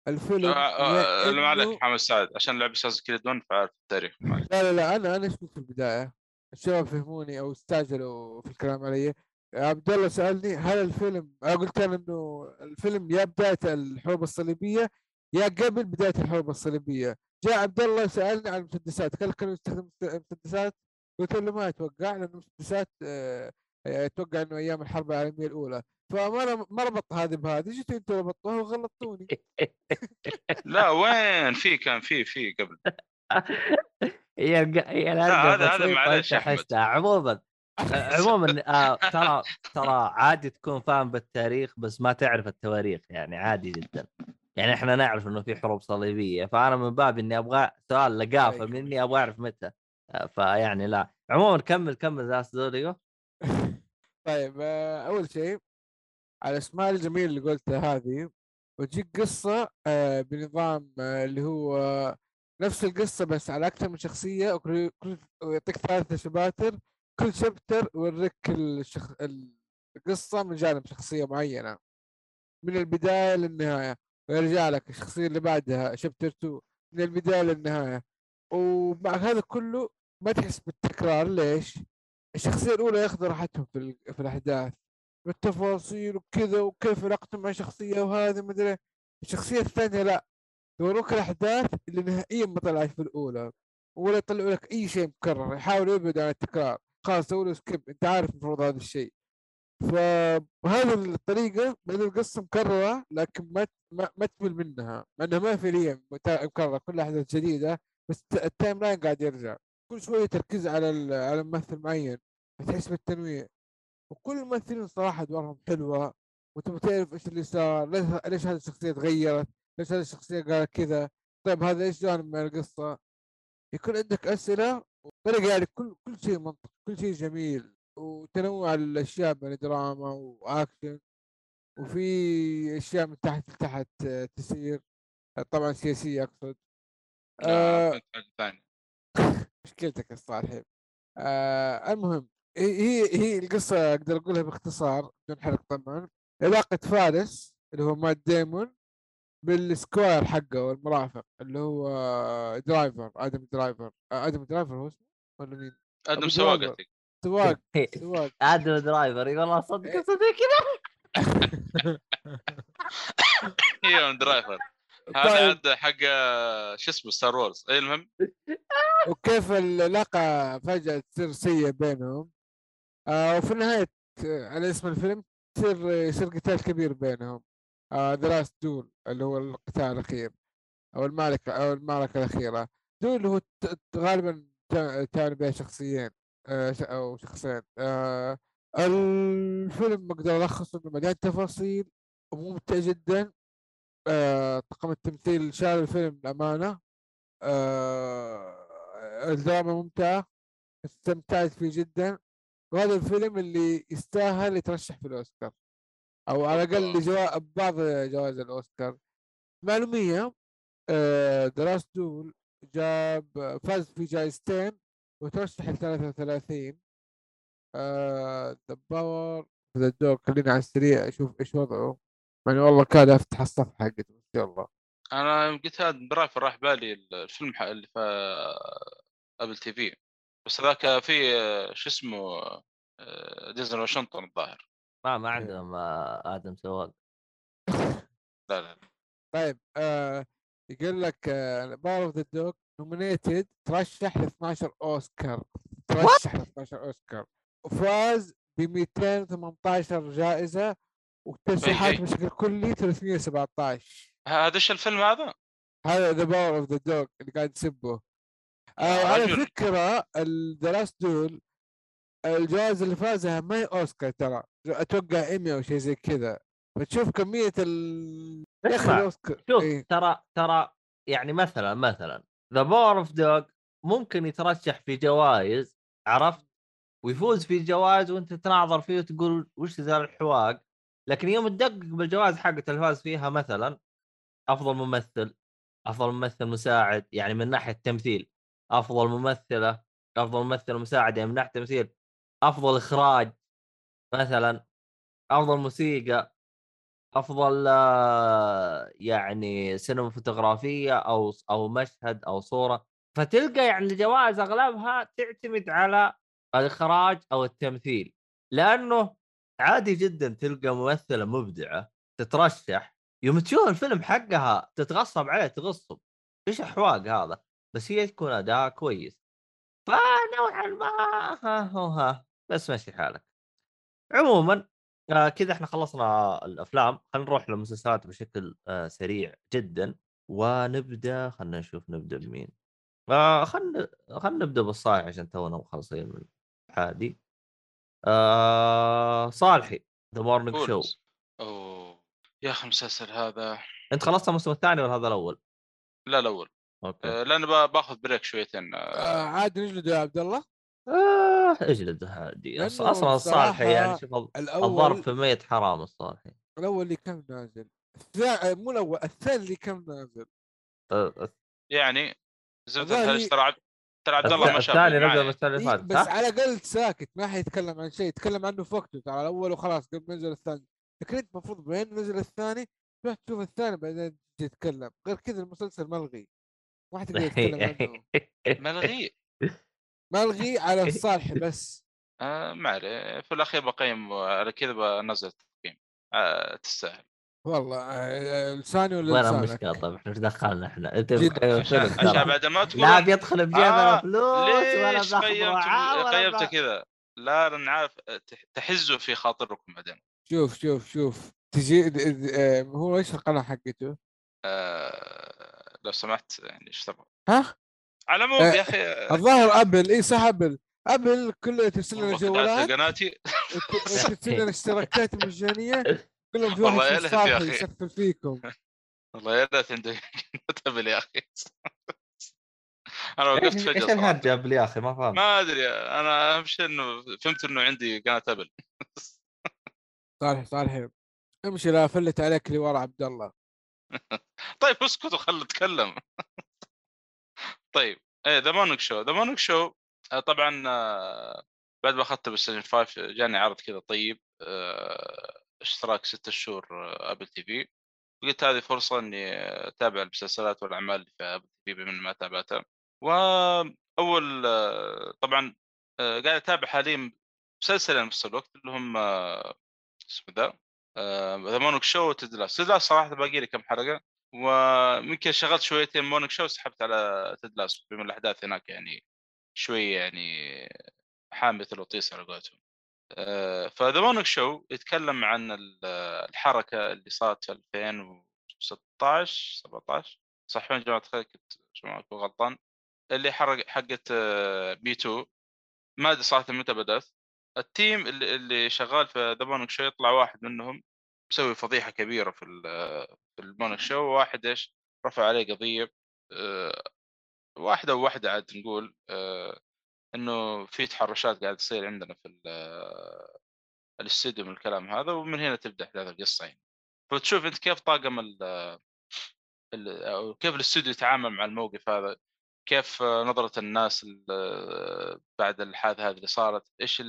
الفيلم آه، آه، ما عليك محمد سعد عشان لعب أساس كريد 1 فعارف التاريخ. لا لا لا أنا أنا إيش قلت في البداية؟ الشباب فهموني أو استعجلوا في الكلام علي عبد الله سألني هل الفيلم أنا قلت أنا إنه الفيلم يا بداية الحروب الصليبية يا قبل بداية الحروب الصليبية. جاء عبد الله سألني عن المسدسات قال كانوا يستخدم مسدسات قلت له ما أتوقع لأن المسدسات آه، أتوقع إنه أيام الحرب العالمية الأولى. فما ما ربط هذه بهذه جيتوا أنتوا ربطوها وغلطتوني لا وين؟ في كان في في قبل. هي هذا- هذا معلش. حستها عموما. عموما آه ترى ترى عادي تكون فاهم بالتاريخ بس ما تعرف التواريخ يعني عادي جدا. يعني إحنا نعرف إنه في حروب صليبية فأنا من باب إني أبغى سؤال لقافة أيوة. مني أبغى أعرف متى. آه، فيعني لا. عموما كمل كمل the story طيب آه، أول شيء على الاسماء الجميله اللي قلتها هذه وتجيك قصة بنظام اللي هو نفس القصة بس على أكثر من شخصية ويعطيك ثلاثة شباتر. كل chapter يوريك الشخ... القصة من جانب شخصية معينة. من البداية للنهاية. ويرجع لك الشخصية اللي بعدها شابتر 2 من البداية للنهاية. ومع هذا كله ما تحس بالتكرار. ليش؟ الشخصية الأولى ياخذوا راحتهم في, ال- في الأحداث. بالتفاصيل وكذا وكيف علاقته مع شخصية وهذه مدري الشخصية الثانية لا. يوروك الأحداث اللي نهائيا ما طلعت في الأولى. ولا يطلعوا لك أي شيء مكرر. يحاولوا يبعدوا عن التكرار. خلاص سووا له skip أنت عارف المفروض هذا الشيء. فهذه الطريقة بين القصة مكررة لكن ما ما, تمل منها. مع انها ما فعليا مت- مكررة كل احداث جديدة بس الت- ال timeline قاعد يرجع. كل شوية تركيز على على ممثل معين. تحس بالتنويع. وكل الممثلين صراحة أدوارهم حلوة. وتبغى تعرف إيش اللي صار. ليش ليش هذه الشخصية تغيرت؟ ليش هذه الشخصية قالت كذا؟ طيب هذا إيش جانب من القصة؟ يكون عندك أسئلة وطريقة يعني كل كل شيء منطق كل شيء جميل. وتنوع الأشياء بين دراما وأكشن وفي أشياء من تحت لتحت آه، تسير. آه، طبعا سياسية أقصد. آه، مشكلتك الصالحين آه المهم هي هي القصة أقدر أقولها باختصار بدون حرق طبعا. علاقة فارس اللي هو مات ديمون بال squire حقه والمرافق اللي هو درايفر آدم درايفر آه، آدم درايفر هو اسمه؟ ولا مين؟ آدم أبو سواقتك سواق سواق. آدم درايفر يقول والله صدق إيه. صدق كذا. هي درايفر هذا طيب. عاد حق آه، شو اسمه Star Wars اي المهم. وكيف العلاقة فجأة تصير سيئة بينهم؟ آه وفي النهاية آه، على اسم الفيلم تصير يصير قتال كبير بينهم. آه لاست دول اللي هو القتال الأخير أو المعركة أو المعركة الأخيرة. دول هو ت- ت- غالبا تعني بها شخصيين آه أو شخصين. آه الفيلم أقدر ألخصه إنه مليان تفاصيل وممتع جدا. طاقم التمثيل شال الفيلم آه الدراما ممتعة استمتعت فيه جدا. وهذا الفيلم اللي يستاهل يترشح في الأوسكار. أو على الأقل أوبا. لجوا... بعض جوائز الأوسكار. معلومية دراس دول جاب فاز في جائزتين وترشح ل 33 ذا باور ذا دور خليني على السريع أشوف إيش وضعه. يعني والله كاد أفتح الصفحة حقته بس يلا. أنا قلت هذا درايفر راح بالي الفيلم اللي في Apple TV Plus ذاك في آه، شو اسمه آه، دينزل واشنطن الظاهر. ما ما عندهم آه، آدم سواق لا لا طيب آه يقول لك Power of the Dog nominated ترشح ل 12 أوسكار. ترشح ل 12 أوسكار. وفاز ب 218 جائزة وترشيحات. بشكل كلي 317 هذا إيش الفيلم هذا؟ هذا The Power of the Dog اللي قاعد تسبه آه يا على. فكرة الدراس دول الجوائز اللي فازها ما هي أوسكار ترى. أتوقع إيمي أو شيء زي كذا. فتشوف كمية ال شوف إيه. ترى ترى يعني مثلا مثلا The Power of Dog ممكن يترشح في جوائز عرفت؟ ويفوز في جوائز وأنت تناظر فيه وتقول وش ذا الحواق. لكن يوم تدقق بالجوائز حقت اللي فاز فيها مثلا أفضل ممثل أفضل ممثل مساعد يعني من ناحية تمثيل أفضل ممثلة أفضل ممثل مساعد يعني من ناحية تمثيل أفضل إخراج. مثلا أفضل موسيقى أفضل آه، يعني سينما فوتوغرافية أو أو مشهد أو صورة فتلقى يعني الجوائز أغلبها تعتمد على الإخراج أو التمثيل لأنه عادي جدا تلقى ممثلة مبدعة تترشح يوم تشوف الفيلم حقها تتغصب عليه تغصب. فيش أحواق هذا؟ بس هي تكون أداء كويس. فنوعا ما ها هو ها بس ماشي حالك. عموما آه كذا إحنا خلصنا الأفلام خلينا نروح للمسلسلات بشكل آه سريع جدا ونبدأ خلينا نشوف نبدأ بمين. آه خلينا خلينا نبدأ بالصالح عشان تونا مخلصين من حادي آه صالحي ذا مورنينج شو. أوه يا أخي المسلسل هذا. أنت خلصت الموسم الثاني ولا هذا الأول؟ لا الأول. أوكي. آه، لأن باخذ بريك شويتين آه، آه عاد نجلده يا عبد الله. آه اجلد هادي أصلا الصالحي يعني شوف الضرب في مية حرام الصالحي الأول اللي كم نازل الثاني مو الأول الثاني اللي كم نازل. يعني زبدة ترى عبد- ترى عبد الله ما شاف الثاني نزل فاتت بس؟ على الأقل ساكت ما حيتكلم عن شيء يتكلم عنه في وقته. ترى الأول وخلاص قبل ما ينزل الثاني. لكن أنت المفروض بين نزل الثاني؟ تروح تشوف الثاني بعدين تتكلم. غير كذا المسلسل ملغي. ما حتقدر تتكلم عنه. ملغي. ملغي على الصالح بس. آه ما عليه. في الأخير بقيم على كذا بنزل التقييم. آه تستاهل. والله آه، لساني ولا وين؟ المشكلة طيب إحنا إيش دخلنا إحنا؟ أنت عشان. بعد ما تقول لا بيدخل بجيبنا آه، فلوس ولا ولا قيمته كذا. لا لأن عارف. تح- تحزوا في خاطركم بعدين. شوف شوف شوف. تجي آه، هو إيش القناة حقته؟ آه لو سمحت يعني إيش تبغى؟ ها؟ على العموم آه، يا أخي. الظاهر أبل اي صح أبل. أبل كلها ترسل لنا جوالات. قناتي ترسل لنا اشتراكات مجانية. كلهم في والله واحد يا ليت أخي. يسفل فيكم. والله يا ريت عندك تبل يا أخي. أنا وقفت فجأة إيش الهرجه قبل يا أخي؟ ما فهمت. ما أدري أنا أهم شيء إنه فهمت إنه عندي قناة أبل. صالح صالح. أمشي لا فلت عليك اللي ورا عبد الله. طيب اسكت وخل اتكلم طيب إيه ذا مونك شو ذا مونك شو طبعا آه، بعد ما اخذت Play 5 جاني عرض كذا طيب آه، اشتراك ستة شهور آه، Apple TV قلت هذه فرصة إني أتابع المسلسلات والأعمال اللي في Apple TV بما ما تابعتها وأول آه، طبعا آه، قاعد أتابع حاليا مسلسلين بنفس الوقت اللي هم آه، اسمه The The Morning Show و Ted Lasso Ted Lasso صراحة باقي لي كم حلقة. ويمكن شغلت شويتين Morning Show سحبت على Lasso بما الأحداث هناك يعني شوي يعني حامية الوطيس على قولتهم. آه، ف The Morning Show يتكلم عن ال- الحركة اللي صارت في 2016 17 صح وين جماعة الخير كنت غلطان اللي حرق حقت بي 2 ما أدري صراحة متى بدأت. ال team اللي, شغال في The Morning Show يطلع واحد منهم مسوي فضيحة كبيرة في في ال Morning Show وواحد إيش؟ رفع عليه قضية آه، واحدة وواحدة عاد نقول آه، إنه في تحرشات قاعد تصير عندنا في ال- الاستوديو من الكلام هذا ومن هنا تبدأ أحداث القصة يعني. فتشوف أنت كيف طاقم ال ال- كيف الاستوديو يتعامل مع الموقف هذا؟ كيف نظرة الناس ال- بعد الحادثة هذه اللي صارت؟ إيش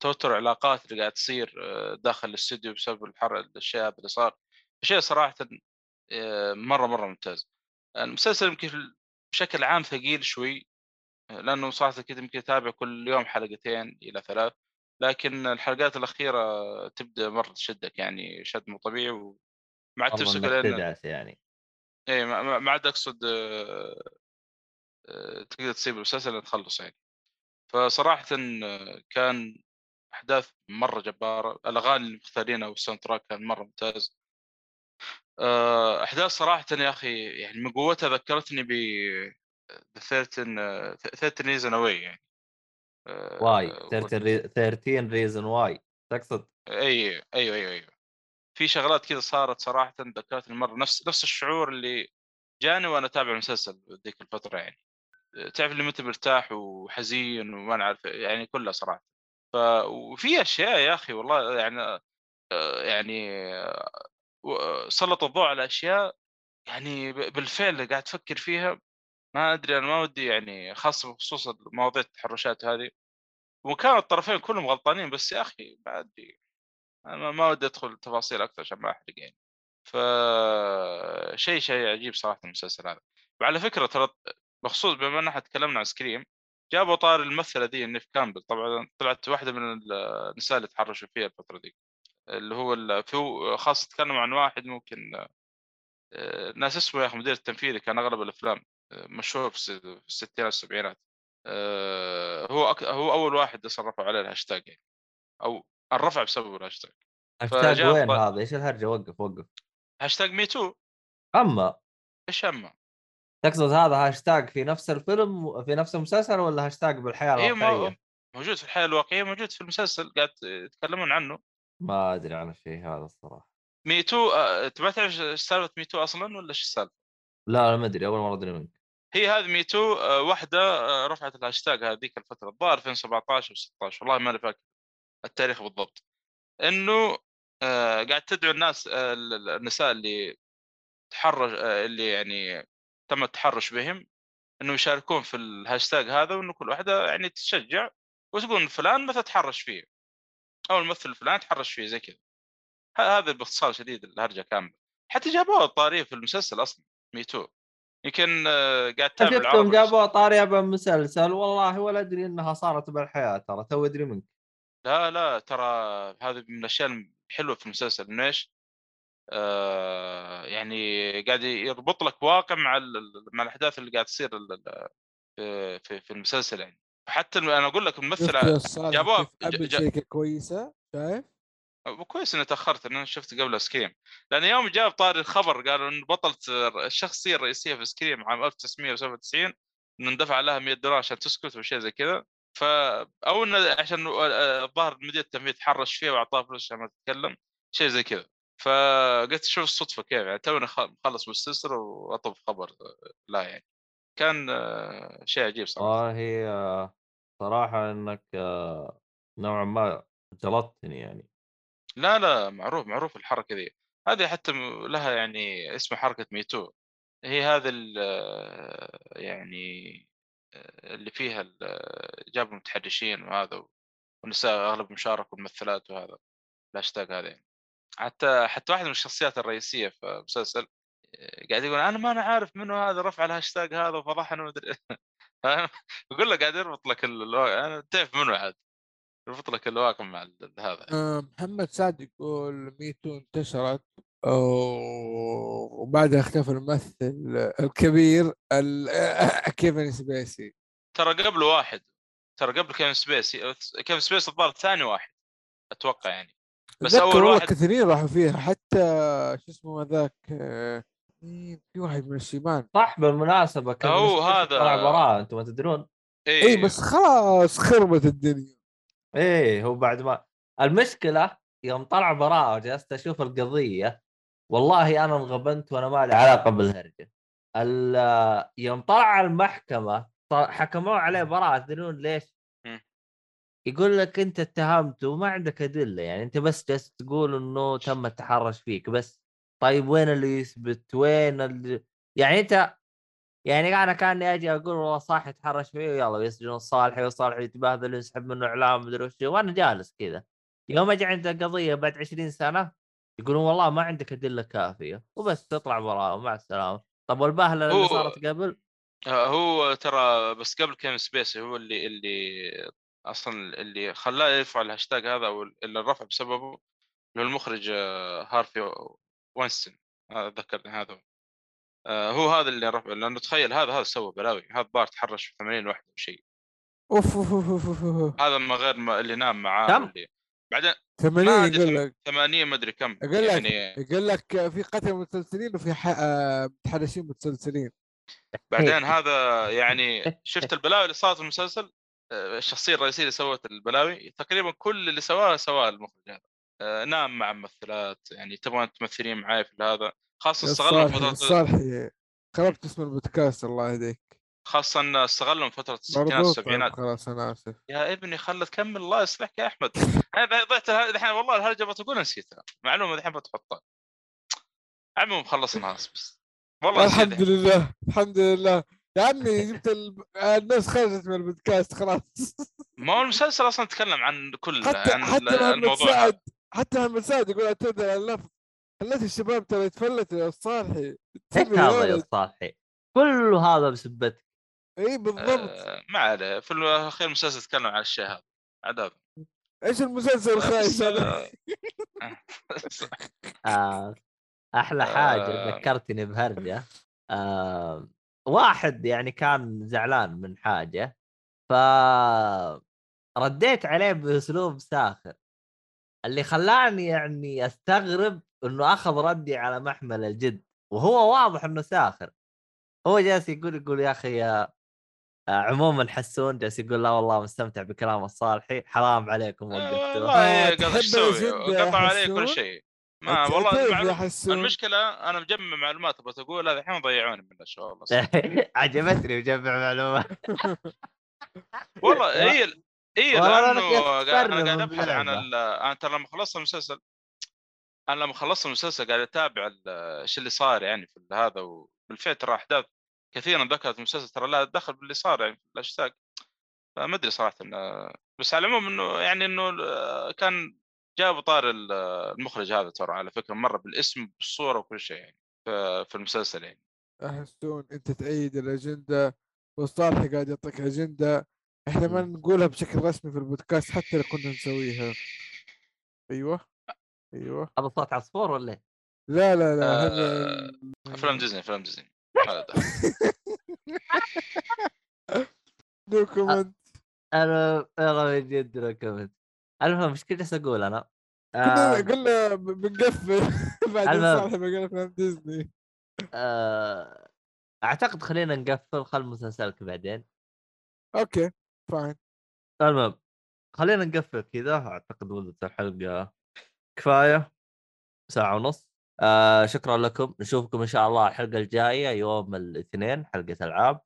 توتر العلاقات اللي قاعد تصير داخل الاستوديو بسبب الحر هذا اللي صار. شيء صراحة آه، مرة مرة ممتاز. المسلسل يمكن بشكل عام ثقيل شوي لأنه صراحة كنت يمكن أتابع كل يوم حلقتين إلى ثلاث لكن الحلقات الأخيرة تبدأ مرة تشدك يعني شد مو طبيعي وما عاد تمسك لأن يعني. اي ما- عاد أقصد تقدر تسيب المسلسل تخلص يعني. فصراحه كان أحداث مرة جبارة الأغاني اللي مختارينها وال soundtrack كان مرة ممتاز. آه، أحداث صراحة يا أخي يعني من قوتها ذكرتني ب The 13 آه، 13 Reasons Why يعني. Why و- 13 Rea- 13 Reasons Why تقصد؟ أي أيوه أيوه أيوه في شغلات كذا صارت صراحة ذكرتني مرة نفس نفس الشعور اللي جاني وأنا أتابع المسلسل ذيك الفترة يعني. تعرف اللي متى مرتاح وحزين وما نعرف يعني كلها صراحة. ف وفي أشياء يا أخي والله يعني آه، يعني سلط الضوء على أشياء يعني بالفعل قاعد تفكر فيها ما أدري أنا ما ودي يعني خاصة بخصوص مواضيع التحرشات هذه. وكان الطرفين كلهم غلطانين بس يا أخي ما أدري ما- ما ودي أدخل تفاصيل أكثر عشان ما أحرق يعني. ف شيء شيء عجيب صراحة المسلسل هذا. وعلى فكرة ترى بخصوص بما إن إحنا تكلمنا عن Scream جابوا طاري الممثلة دي نيف كامبل. طبعا طلعت واحدة من النساء اللي تحرشوا فيها الفترة دي اللي هو في خاصه تكلموا عن واحد ممكن آه، ناس اسمه يا أخي مدير التنفيذي كان أغلب الأفلام آه، مشهور في الس- في الستينات والسبعينات. آه، هو أك... هو أول واحد أصلا رفعوا عليه الهاشتاج يعني أو الرفع بسبب الهاشتاج هاشتاج وين ط- هذا؟ إيش الهرجه؟ وقف وقف. هاشتاج Me Too أما. إيش أما؟ تقصد هذا هاشتاج في نفس الفيلم في نفس المسلسل ولا هاشتاج بالحياة أيوه الواقعية؟ ما... موجود في الحياة الواقعية موجود في المسلسل قاعد يتكلمون عنه ما أدري عن الشيء هذا الصراحة Me Too آه، ما تعرف إيش سالفة Me Too أصلا ولا إيش السالفة؟ لا ما أدري أول مرة أدري منك هي هذه Me Too آه، واحدة آه، رفعت الهاشتاج هذيك الفترة الظاهر 2017 أو 16 والله ما أنا فاكر التاريخ بالضبط إنه قاعد تدعو الناس ال- ال- النساء اللي تحرش اللي يعني تم التحرش بهم إنه يشاركون في الهاشتاج هذا وإنه كل واحدة يعني تشجع وتقول فلان مثلا تحرش فيه أو الممثل الفلاني تحرش فيه زي كذا. هذا باختصار شديد الهرجة كاملة. حتى جابوها الطاريه في المسلسل أصلا Me Too يمكن آه، قاعد تتابع شفتهم جابوا طارية بمسلسل والله ولا أدري إنها صارت بالحياة ترى تو ادري منك. لا لا ترى هذه من الأشياء الحلوه في المسلسل إنه إيش؟ آه يعني قاعد يربط لك واقع مع مع الأحداث اللي قاعد تصير في في, المسلسل يعني. حتى أنا أقول لك الممثل جابوها شركه كويسة؟ شايف؟ كويس إني تأخرت لأن أنا شفت قبل سكريم لأن يوم جاب طاري الخبر قالوا إن بطلة الشخصية الرئيسية في سكريم عام 1997 إنه اندفع لها 100 دولار عشان تسكت وشيء زي كذا. ف أو إنه عشان الظاهر مدير التنفيذ تحرش فيها واعطاه فلوس عشان ما تتكلم شيء زي كذا. فقلت شوف الصدفة كيف يعني توني مخلص مستسر واطلب خبر لا يعني. كان آه، شيء عجيب صراحة. والله آه، صراحة إنك آه، نوعا ما جلطتني يعني. لا لا معروف معروف الحركة ذي. هذه حتى لها يعني اسمها حركة ميتو. هي هذا ال- يعني اللي فيها جابوا متحرشين وهذا والنساء أغلب مشاركوا الممثلات وهذا الهاشتاج هذا يعني. حتى حتى واحد من الشخصيات الرئيسية في المسلسل قاعد يقول أنا ما أنا عارف منو هذا رفع الهاشتاج هذا وفضحنا ومدري يقول لك قاعد يربط لك الواقع أنا تعرف منو عاد يربط لك الواقع مع هذا. آه، محمد سعد يقول Me Too انتشرت وبعدها اختفى الممثل الكبير ال- كيفن سبيسي. ترى قبله واحد ترى قبل كيفن سبيسي كيفن سبيسي الظاهر ثاني واحد أتوقع يعني. بس أول واحد كثيرين راحوا فيها حتى شو اسمه ذاك آه، مين؟ في واحد من الشيبان صح بالمناسبة هو سبيسي هذا- طلع براءه أنتم ما تدرون. اي اي بس خلاص خربت الدنيا. إيه هو بعد ما المشكلة يوم طلع براءه وجلست أشوف القضية والله أنا انغبنت وأنا ما لي علاقة بالهرجة. ال- يوم طلع المحكمة حكموه عليه براءه تدرون ليش؟ يقول لك أنت اتهمته وما عندك أدلة يعني أنت بس جالس تقول إنه تم التحرش فيك بس. طيب وين اللي يثبت؟ وين اللي يعني أنت يعني أنا كأني أجي أقول والله صاحي تحرش فيه يلا يسجن الصالحي والصالحي يتبهدل يسحب منه إعلام مدري وش وأنا جالس كذا. يوم أجي عند القضية بعد 20 سنة يقولون والله ما عندك أدلة كافية وبس تطلع براءه ومع السلامة. طب والبهدلة اللي صارت قبل؟ آه، هو ترى بس قبل كيفن سبيسي هو اللي اللي أصلا اللي خلاه يرفع الهاشتاج هذا أو اللي الرفع بسببه اللي هو المخرج آه، هارفي وينستين. ذكرني هذا هو. آه، هو هذا اللي رفع لأنه تخيل هذا هذا سوى بلاوي. هذا بار تحرش في 80 واحدة وشيء. أوف أوف. هذا ما غير ما اللي نام معاه كم؟ بعدين 80 ما أدري يقول لك. 80 ما أدري كم يقول لك يعني. يقول لك في قتل متسلسلين وفي ح- آه، متحرشين متسلسلين. بعدين هذا يعني شفت البلاوي اللي صارت في المسلسل؟ الشخصية الرئيسية اللي سوت البلاوي تقريبا كل اللي سواه سواه المخرج هذا. آه، نام مع ممثلات يعني تبغى تمثلين معاي في هذا. خاصة استغلوا فترة صالحي خربت اسم البودكاست الله يهديك. خاصة استغلوا فترة الستينات والسبعينات خلاص أنا آسف. يا ابني خلت تكمل الله يصلحك يا أحمد. أنا ضيعت الحين والله الهرجه بتقول نسيتها. معلومة الحين بتحطها. المهم خلصنا بس. والله الحمد لله الحمد لله. يا عمي جبت ال... الناس خرجت من البودكاست خلاص. ما هو المسلسل أصلا تكلم عن كل حتى عن حتى محمد الموضوع. سعد حتى محمد سعد يقول اعتذر على اللفظ خليت الشباب ترى يتفلتوا يا صالحي. إيش هذا يا. صالحي؟ كل هذا بسبتك. إي بالضبط. آه، ما عليه. في الأخير المسلسل تكلم عن الشيء هذا هذا إيش المسلسل الخايس بس، هذا؟ آه، آه. أحلى حاجة آه. ذكرتني بهرجة. آه واحد يعني كان زعلان من حاجة ف رديت عليه بأسلوب ساخر. اللي خلاني يعني أستغرب إنه أخذ ردي على محمل الجد وهو واضح إنه ساخر. هو جالس يقول يقول يا أخي يا آه، عموما حسون جالس يقول لا والله مستمتع بكلام الصالحي حرام عليكم آه، وقفتوه والله تحب قطع عليه كل؟ شيء. ما والله حسون المشكلة أنا مجمع معلومات أبغى تقولها الحين ضيعوني من الشغل بس. عجبتني مجمع معلومات والله هي هي والله أنا لأنه أنا قاعد أبحث عن. ال- أنا ترى لما خلصت المسلسل أنا لما خلصت المسلسل قاعد أتابع ال- إيش اللي صار يعني في هذا وبالفعل ترى أحداث كثيرا ذكرت المسلسل ترى لا دخل باللي صار يعني في الأشتاق فما أدري صراحة بس على العموم إنه يعني إنه كان جاب طار ال- المخرج هذا ترى على فكرة مرة بالاسم بالصورة وكل شيء يعني في المسلسل يعني حسون أنت تأيد الأجندة والصالح قاعد يعطيك أجندة إحنا ما. نقولها بشكل رسمي في البودكاست حتى لو كنا نسويها أيوه أيوه هذا صوت عصفور ولا إيه؟ لا لا لا آه، هذا افلام ديزني افلام ديزني هذا. no comment أنا أنا من جد ركبت المهم إيش كنت أقول أنا؟ آه قلنا ب- بنقفل المهم. صالح افلام ديزني. آه أعتقد خلينا نقفل خل مسلسلك بعدين. okay fine. المهم خلينا نقفل كذا أعتقد مده الحلقة كفاية ساعة ونص. آه شكرا لكم نشوفكم إن شاء الله الحلقة الجاية يوم الاثنين حلقة ألعاب.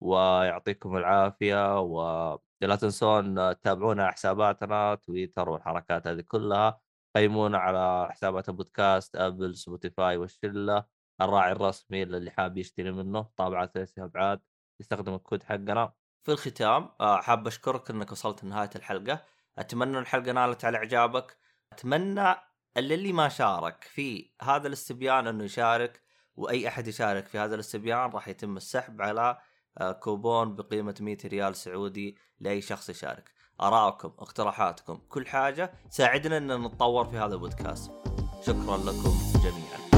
ويعطيكم العافية ولا تنسون تتابعونا حساباتنا تويتر والحركات هذه كلها. قيمونا على حسابات البودكاست أبل سبوتيفاي والشلة. الراعي الرسمي اللي حاب يشتري منه طابعات ثلاث ابعاد يستخدم الكود حقنا. في الختام آه، حاب أشكرك إنك وصلت لنهاية الحلقة. أتمنى الحلقة نالت على إعجابك. أتمنى اللي, اللي ما شارك في هذا الاستبيان إنه يشارك وأي أحد يشارك في هذا الاستبيان راح يتم السحب على كوبون بقيمة 100 ريال سعودي لأي شخص يشارك. ارائكم اقتراحاتكم كل حاجة. ساعدنا ان نتطور في هذا البودكاست. شكرا لكم جميعا.